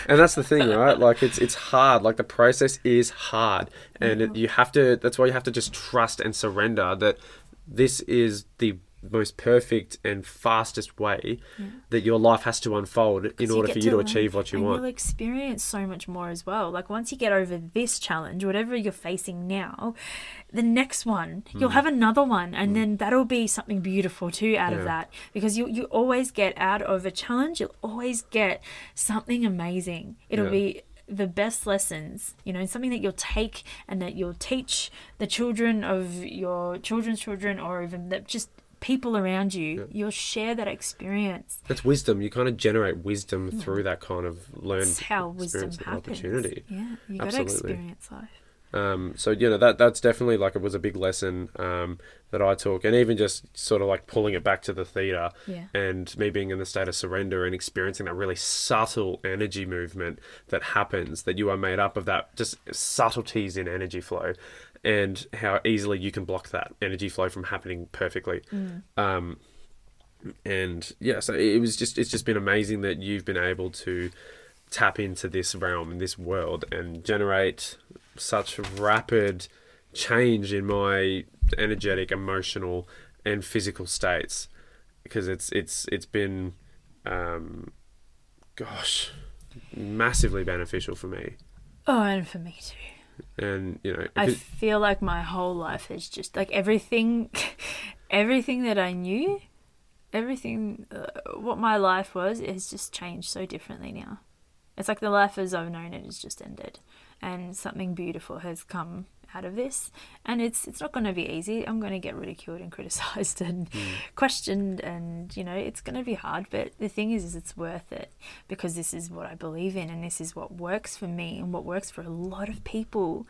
And that's the thing, right? Like it's it's hard. Like the process is hard, and it, you have to. That's why you have to just trust and surrender that this is the most perfect and fastest way that your life has to unfold in order get for you to learn, achieve what you want. You'll experience so much more as well. Like once you get over this challenge, whatever you're facing now, the next one Hmm. you'll have another one, and then that'll be something beautiful too out Yeah. of that. Because you you always get out of a challenge, you'll always get something amazing. It'll Yeah. be the best lessons, you know, something that you'll take and that you'll teach the children of your children's children, or even the, just people around you. You'll share that experience. That's wisdom. You kind of generate wisdom through that kind of learned That's how wisdom happens. opportunity. Yeah, you got to experience life. Um, so you know that that's definitely like it was a big lesson um, that I took, and even just sort of like pulling it back to the theta, Yeah. and me being in the state of surrender and experiencing that really subtle energy movement that happens, that you are made up of that just subtleties in energy flow, and how easily you can block that energy flow from happening perfectly. Um, and yeah, so it was just it's just been amazing that you've been able to tap into this realm and this world and generate such rapid change in my energetic, emotional, and physical states because it's it's it's been um, gosh massively beneficial for me Oh, and for me too. And you know I feel like my whole life is just like everything, <laughs> everything that I knew, everything, uh, what my life was, has just changed so differently now. It's like the life as I've known it has just ended, and something beautiful has come out of this. And it's it's not going to be easy. I'm going to get ridiculed and <laughs> criticized and hmm. questioned, and you know it's going to be hard. But the thing is, is it's worth it because this is what I believe in, and this is what works for me, and what works for a lot of people,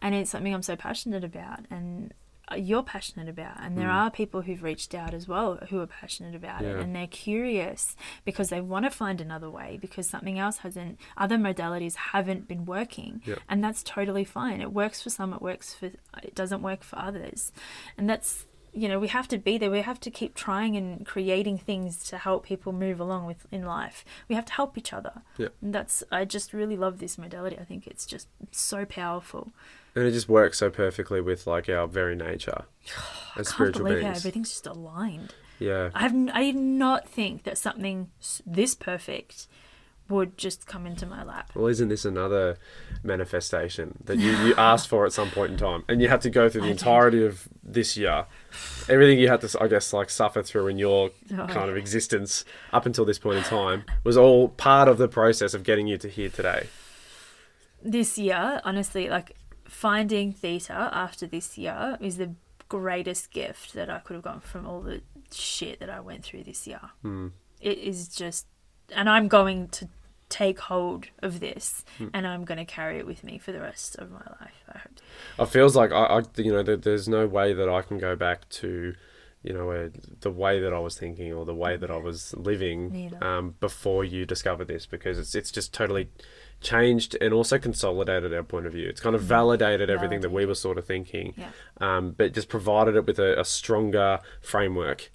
and it's something I'm so passionate about, and you're passionate about and there hmm. are people who've reached out as well who are passionate about it and they're curious because they want to find another way because something else hasn't other modalities haven't been working Yeah. and that's totally fine. It works for some it works for it doesn't work for others. And that's you know we have to be there. We have to keep trying and creating things to help people move along with in life. We have to help each other. Yeah. and that's i just really love this modality. I think it's just so powerful and it just works so perfectly with like our very nature <sighs> as I can't spiritual believe how everything's just aligned. yeah I have n- I did not think that something this perfect would just come into my lap. Well, isn't this another manifestation that you, you <laughs> asked for at some point in time, and you had to go through the entirety of this year, everything you had to, I guess, like suffer through in your Oh, kind of existence up until this point in time was all part of the process of getting you to here today. This year, honestly, like finding theta after this year is the greatest gift that I could have gotten from all the shit that I went through this year. Hmm. It is just, and I'm going to take hold of this Hmm. and I'm going to carry it with me for the rest of my life. I hope. It feels like I, I you know, there, there's no way that I can go back to you know, uh, the way that I was thinking or the way that I was living um, before you discovered this because it's it's just totally changed and also consolidated our point of view. It's kind of validated everything that we were sort of thinking, Yeah. um, but just provided it with a, a stronger framework,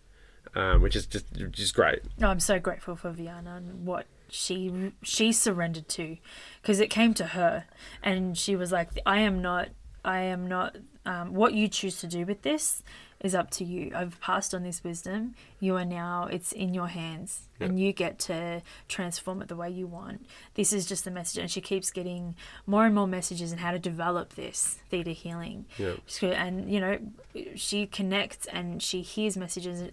um, which is just which is great. No, I'm so grateful for Vianna and what she she surrendered to, because it came to her, and she was like, "I am not, I am not. Um, what you choose to do with this is up to you. I've passed on this wisdom. You are now. It's in your hands, and you get to transform it the way you want. This is just the message." And she keeps getting more and more messages on how to develop this theta healing. Yeah. And you know she connects and she hears messages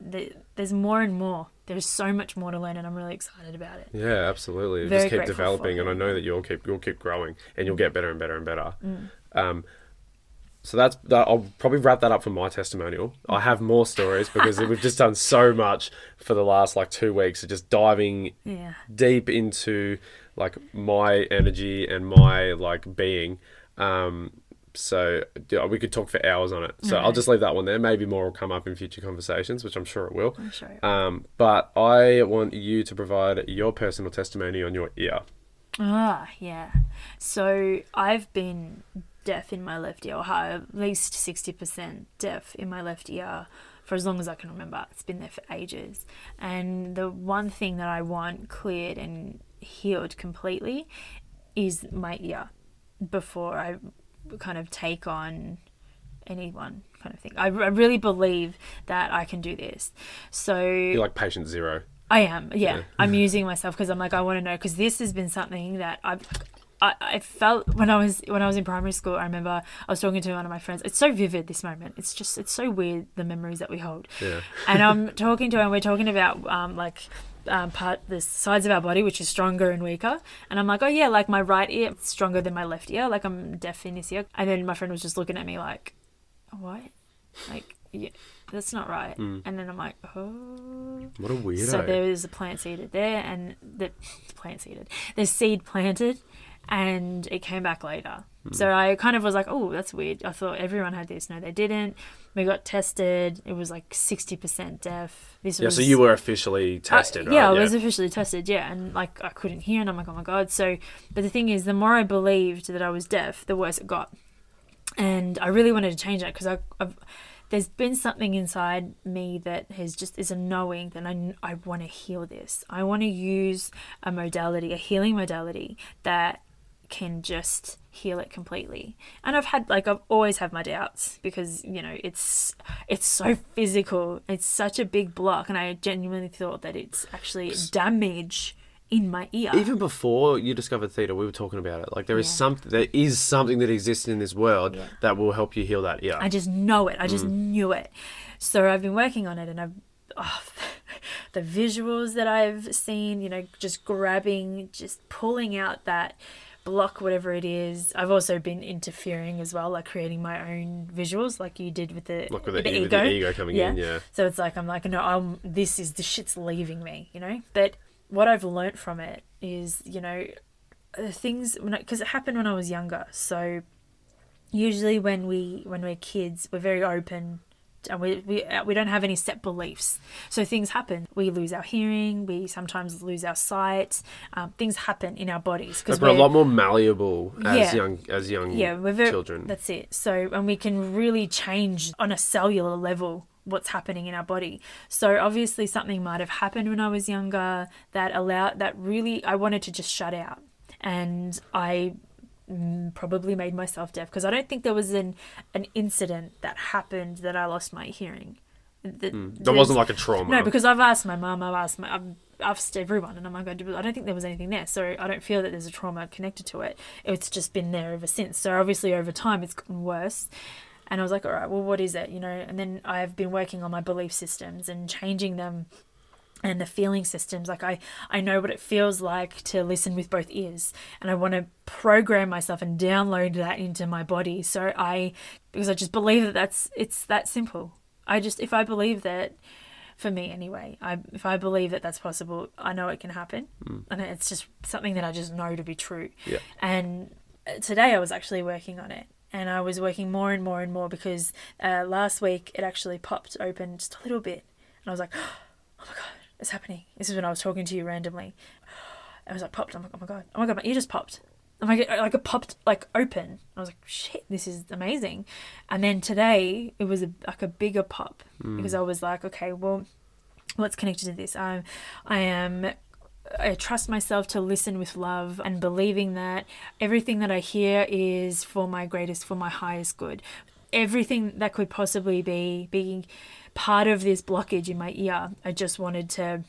there's more and more there's so much more to learn and i'm really excited about it Yeah, absolutely. Very Just keep developing, and I know that you'll keep you'll keep growing, and you'll get better and better and better. Mm. Um, so that's that. I'll probably wrap that up for my testimonial. I have more stories because <laughs> we've just done so much for the last like two weeks of just diving yeah deep into like my energy and my like being. Um, so yeah, we could talk for hours on it. So I'll just leave that one there. Maybe more will come up in future conversations, which I'm sure it will. i'm sure Um, but I want you to provide your personal testimony on your ear. ah yeah so i've been deaf in my left ear or at least 60% deaf in my left ear for as long as i can remember it's been there for ages and the one thing that i want cleared and healed completely is my ear before I kind of take on anyone kind of thing. I, I really believe that I can do this. So You're like patient zero. I am, yeah. Yeah. I'm <laughs> using myself because I'm like I want to know because this has been something that I've. I, I felt when I was when I was in primary school. I remember I was talking to one of my friends. It's so vivid this moment. It's just it's so weird the memories that we hold Yeah. and I'm <laughs> talking to her, and we're talking about um, like um, part the sides of our body which is stronger and weaker. And I'm like, oh yeah, like my right ear is stronger than my left ear. Like I'm deaf in this ear. And then my friend was just looking at me like, what? Like, yeah, that's not right. And then I'm like, oh. What a weirdo. So there is a plant seeded there, and the plant seeded. There's seed planted, and it came back later. Hmm. So I kind of was like, oh, that's weird. I thought everyone had this. No, they didn't. We got tested. It was like 60% deaf. This yeah, was. so you were officially tested, Uh, right? yeah, I was officially tested. Yeah, and like I couldn't hear, and I'm like, oh my god. So, but the thing is, the more I believed that I was deaf, the worse it got, and I really wanted to change that because I, I've, there's been something inside me that has just is a knowing that I I want to heal this. I want to use a modality, a healing modality that can just heal it completely. And I've had like I've always had my doubts because you know it's it's so physical. It's such a big block, and I genuinely thought that it's actually damage in my ear. Even before you discovered theta, we were talking about it. Like there is Yeah. something, there is something that exists in this world Yeah. that will help you heal that ear. I just know it. I just Mm. knew it. So I've been working on it, and I've oh, <laughs> the visuals that I've seen. You know, just grabbing, just pulling out that block, whatever it is. I've also been interfering as well, like creating my own visuals, like you did with the like with the, the e- with the ego coming in, yeah. So it's like I'm like, no, I'm. This is the shit's leaving me, you know. But what I've learnt from it is, you know, the things because it happened when I was younger. So usually when we when we're kids, we're very open. And we, we uh, we don't have any set beliefs, so things happen. We lose our hearing. We sometimes lose our sight. Um, things happen in our bodies because we're a we're lot more malleable as Yeah. young as young yeah we're very children. that's it so and we can really change on a cellular level what's happening in our body so obviously something might have happened when i was younger that allowed that really i wanted to just shut out and i probably made myself deaf because i don't think there was an an incident that happened that i lost my hearing hmm. that, That wasn't like a trauma. no, because I've asked my mum, I've asked my, I've asked everyone, and I'm like, I don't think there was anything there, so I don't feel that there's a trauma connected to it. It's just been there ever since. So obviously over time it's gotten worse, and I was like, all right, well, what is it, you know? And then I've been working on my belief systems and changing them. And the feeling systems, like I, I know what it feels like to listen with both ears, and I want to program myself and download that into my body. So I, because I just believe that that's it's that simple. I just if I believe that for me anyway, I if I believe that that's possible, I know it can happen. And it's just something that I just know to be true. Yeah. And uh, today I was actually working on it and I was working more and more and more because uh, last week it actually popped open just a little bit, and I was like, <gasps> oh my god, it's happening. This is when I was talking to you randomly. I was like popped. I'm like, oh my god, oh my god, my ear just popped. I'm like, like it popped like open. I was like, shit, this is amazing. And then today it was a, like a bigger pop hmm. because I was like, okay, well, what's connected to this? I'm, I am I trust myself to listen with love and believing that everything that I hear is for my greatest, for my highest good. Everything that could possibly be being part of this blockage in my ear, I just wanted to.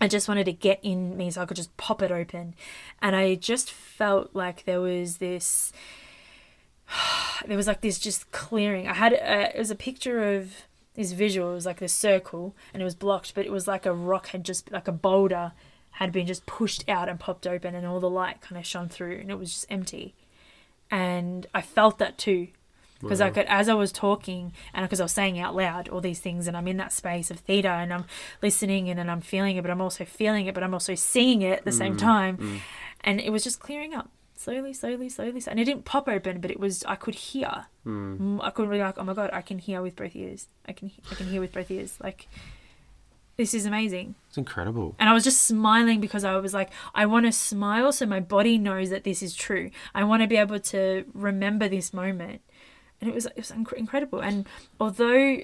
I just wanted to get in me so I could just pop it open. And I just felt like there was this <sighs> there was like this just clearing. I had a, it was a picture of this visual. It was like this circle, and it was blocked, but it was like a rock had just like a boulder had been just pushed out and popped open, and all the light kind of shone through, and it was just empty. And I felt that too, because I could, as I was talking, and because I was saying out loud all these things, and I'm in that space of theta, and I'm listening, and then I'm feeling it, but I'm also feeling it, but I'm also seeing it at the same mm, time, mm. and it was just clearing up slowly, slowly, slowly, and it didn't pop open, but it was I could hear. Mm. mm, I couldn't really like, oh my god, I can hear with both ears. I can, I can hear with both ears. Like, this is amazing. It's incredible. And I was just smiling because I was like, I want to smile so my body knows that this is true. I want to be able to remember this moment. And it was it was inc- incredible. And although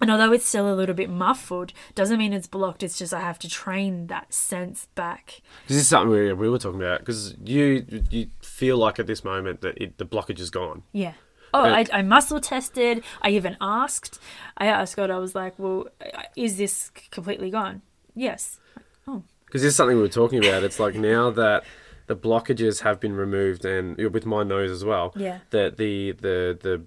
and although it's still a little bit muffled, doesn't mean it's blocked. It's just I have to train that sense back. This is something we, we were talking about because you you feel like at this moment that it, the blockage is gone. Yeah. Oh, I, I muscle tested. I even asked. I asked God. I was like, "Well, is this completely gone?" Yes. Oh, Because this is something we were talking about. It's like now that the blockages have been removed, and with my nose as well. Yeah. That the the the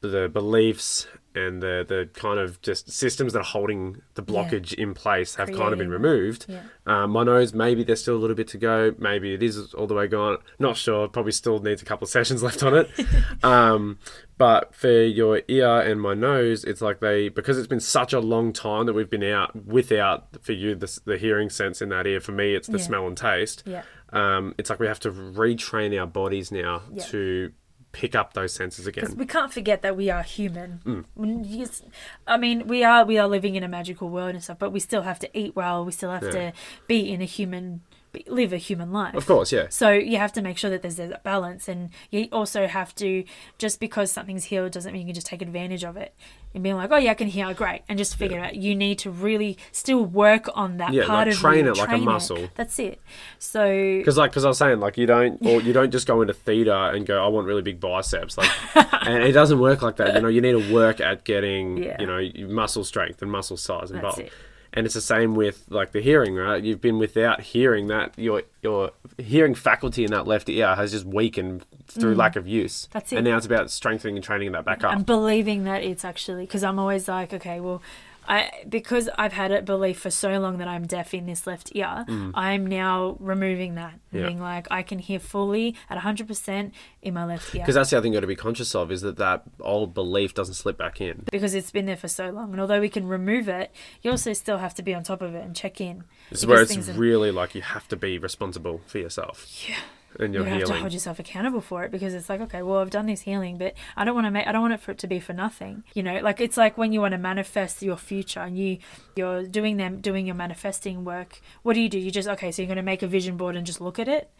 the beliefs and the the kind of just systems that are holding the blockage in place have kind of been removed. Yeah. Um, my nose, maybe there's still a little bit to go. Maybe it is all the way gone. Not sure. Probably still needs a couple of <laughs> sessions left on it. <laughs> um, but for your ear and my nose, it's like they because it's been such a long time that we've been out without for you the, the hearing sense in that ear. For me, it's the Yeah. smell and taste. Yeah. Um, it's like we have to retrain our bodies now Yeah. to pick up those senses again. we can't forget that we are human. Mm. When you s- I mean, we are we are living in a magical world and stuff, but we still have to eat well. We still have Yeah. to be in a human, live a human life. Of course, yeah. So you have to make sure that there's a balance, and you also have to just because something's healed doesn't mean you can just take advantage of it and being like, oh yeah, I can heal, great, and just figure it out. You need to really still work on that Yeah, part like of train you, it like a train muscle. That's it. So Because like, because I was saying, like, you don't, or <laughs> you don't just go into theta and go, I want really big biceps, like, <laughs> and it doesn't work like that. You know, you need to work at getting, Yeah. you know, muscle strength and muscle size involved. it. And it's the same with like the hearing, right? You've been without hearing that your your hearing faculty in that left ear has just weakened through lack of use. Mm. That's it. And now it's about strengthening and training that back up. and believing that it's actually because I'm always like, okay, well, I because I've had a belief for so long that I'm deaf in this left ear, I'm now removing that Mm. Yeah. being like, I can hear fully at 100% in my left ear Because that's the other thing you got to be conscious of is that that old belief doesn't slip back in. because it's been there for so long. And although we can remove it, you also still have to be on top of it and check in. This is where it's things are- really like you have to be responsible for yourself. Yeah. And your you have to hold yourself accountable for it because it's like okay well i've done this healing but i don't want to make i don't want it for it to be for nothing you know? Like it's like when you want to manifest your future and you you're doing them doing your manifesting work what do you do? You just okay so you're going to make a vision board and just look at it?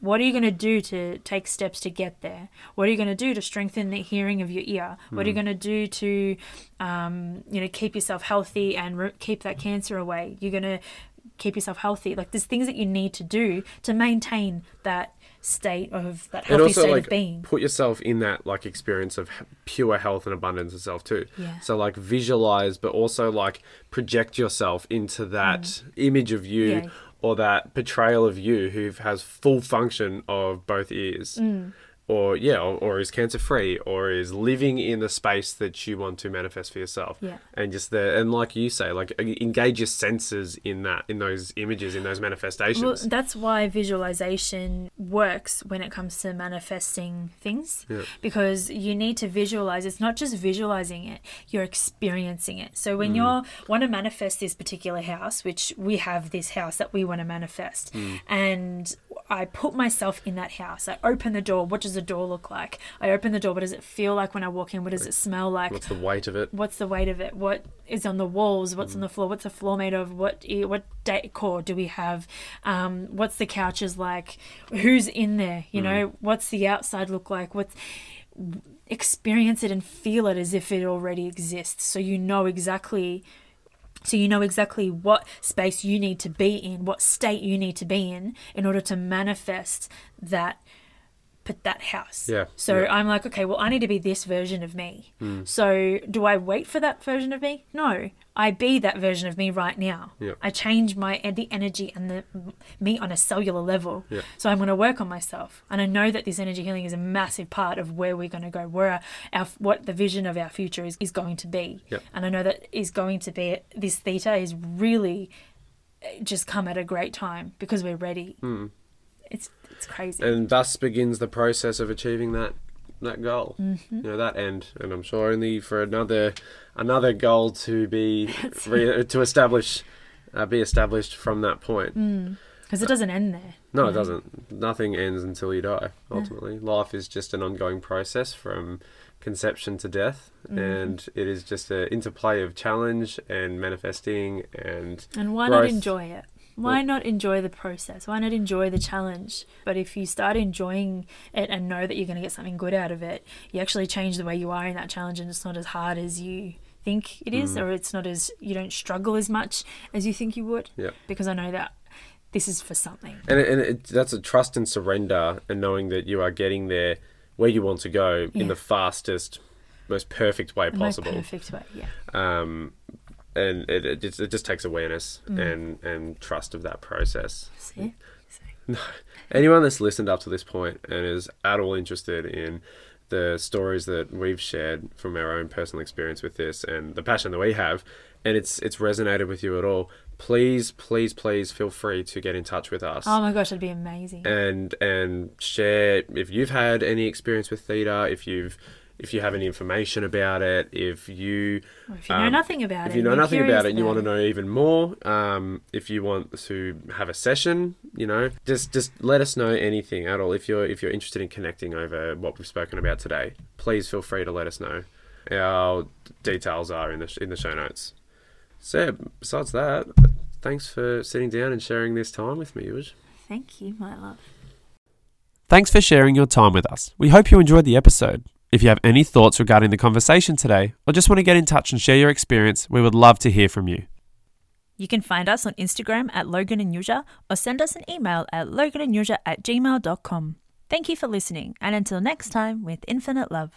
What are you going to do to take steps to get there? What are you going to do to strengthen the hearing of your ear? What are you going to do to um, you know keep yourself healthy and re- keep that cancer away? You're going to keep yourself healthy. Like there's things that you need to do to maintain that state of that healthy also state like of being put yourself in that like experience of pure health and abundance itself too Yeah. so like visualize but also like project yourself into that image of you Mm. Yeah. or that portrayal of you who has full function of both ears Mm. Or yeah or, or is cancer free or is living in the space that you want to manifest for yourself Yeah. and just the and like you say like e- engage your senses in that in those images in those manifestations Well, that's why visualization works when it comes to manifesting things Yeah. because you need to visualize. It's not just visualizing it, you're experiencing it. So Mm. when you want to manifest this particular house, which we have this house that we want to manifest, Mm. and I put myself in that house. I open the door. What does the door look like? I open the door. What does it feel like when I walk in? What does it smell like? What's the weight of it? What's the weight of it? What is on the walls? What's Mm. on the floor? What's the floor made of? What what decor do we have? Um, what's the couches like? Who's in there? You Mm. know, what's the outside look like? What's experience it and feel it as if it already exists, so you know exactly. So you know exactly what space you need to be in, what state you need to be in, in order to manifest that put that house. Yeah, So yeah. I'm like, okay, well, I need to be this version of me. Hmm. So do I wait for that version of me? No, I be that version of me right now. Yeah. I change my the energy and the me on a cellular level. Yeah. So I'm going to work on myself, and I know that this energy healing is a massive part of where we're going to go, where our, what the vision of our future is is going to be. Yep. And I know that is going to be this theta is really uh, just come at a great time because we're ready. It's it's crazy. And thus begins the process of achieving that that goal Mm-hmm. you know that end and i'm sure only for another another goal to be <laughs> re- to establish uh, be established from that point Because it doesn't end there. no it doesn't nothing ends until you die ultimately life is just an ongoing process from conception to death Mm-hmm. and it is just an interplay of challenge and manifesting and And why not enjoy it? Why not enjoy the process? Why not enjoy the challenge? But if you start enjoying it and know that you're going to get something good out of it, you actually change the way you are in that challenge and it's not as hard as you think it is, Mm. or it's not as, you don't struggle as much as you think you would. yeah Because I know that this is for something. And, it, and it, that's a trust and surrender, and knowing that you are getting there where you want to go Yeah. in the fastest, most perfect way The most possible. perfect way, yeah. Um, and it, it, just, it just takes awareness Mm. and, and trust of that process. See? <laughs> Anyone that's listened up to this point and is at all interested in the stories that we've shared from our own personal experience with this and the passion that we have, and it's it's resonated with you at all, please, please, please feel free to get in touch with us Oh my gosh, it'd be amazing. and and share if you've had any experience with theta, if you've if you have any information about it, if you Or if you know um, nothing about if it, you know nothing about it and you want to know even more, um, if you want to have a session, you know, just just let us know anything at all. If you're if you're interested in connecting over what we've spoken about today, please feel free to let us know. Our details are in the in the show notes. So yeah, besides that, thanks for sitting down and sharing this time with me, Yuj. Thank you, my love. Thanks for sharing your time with us. We hope you enjoyed the episode. If you have any thoughts regarding the conversation today, or just want to get in touch and share your experience, we would love to hear from you. You can find us on Instagram at Logan and Yuzha or send us an email at loganandyuja at gmail.com. Thank you for listening, and until next time, with infinite love.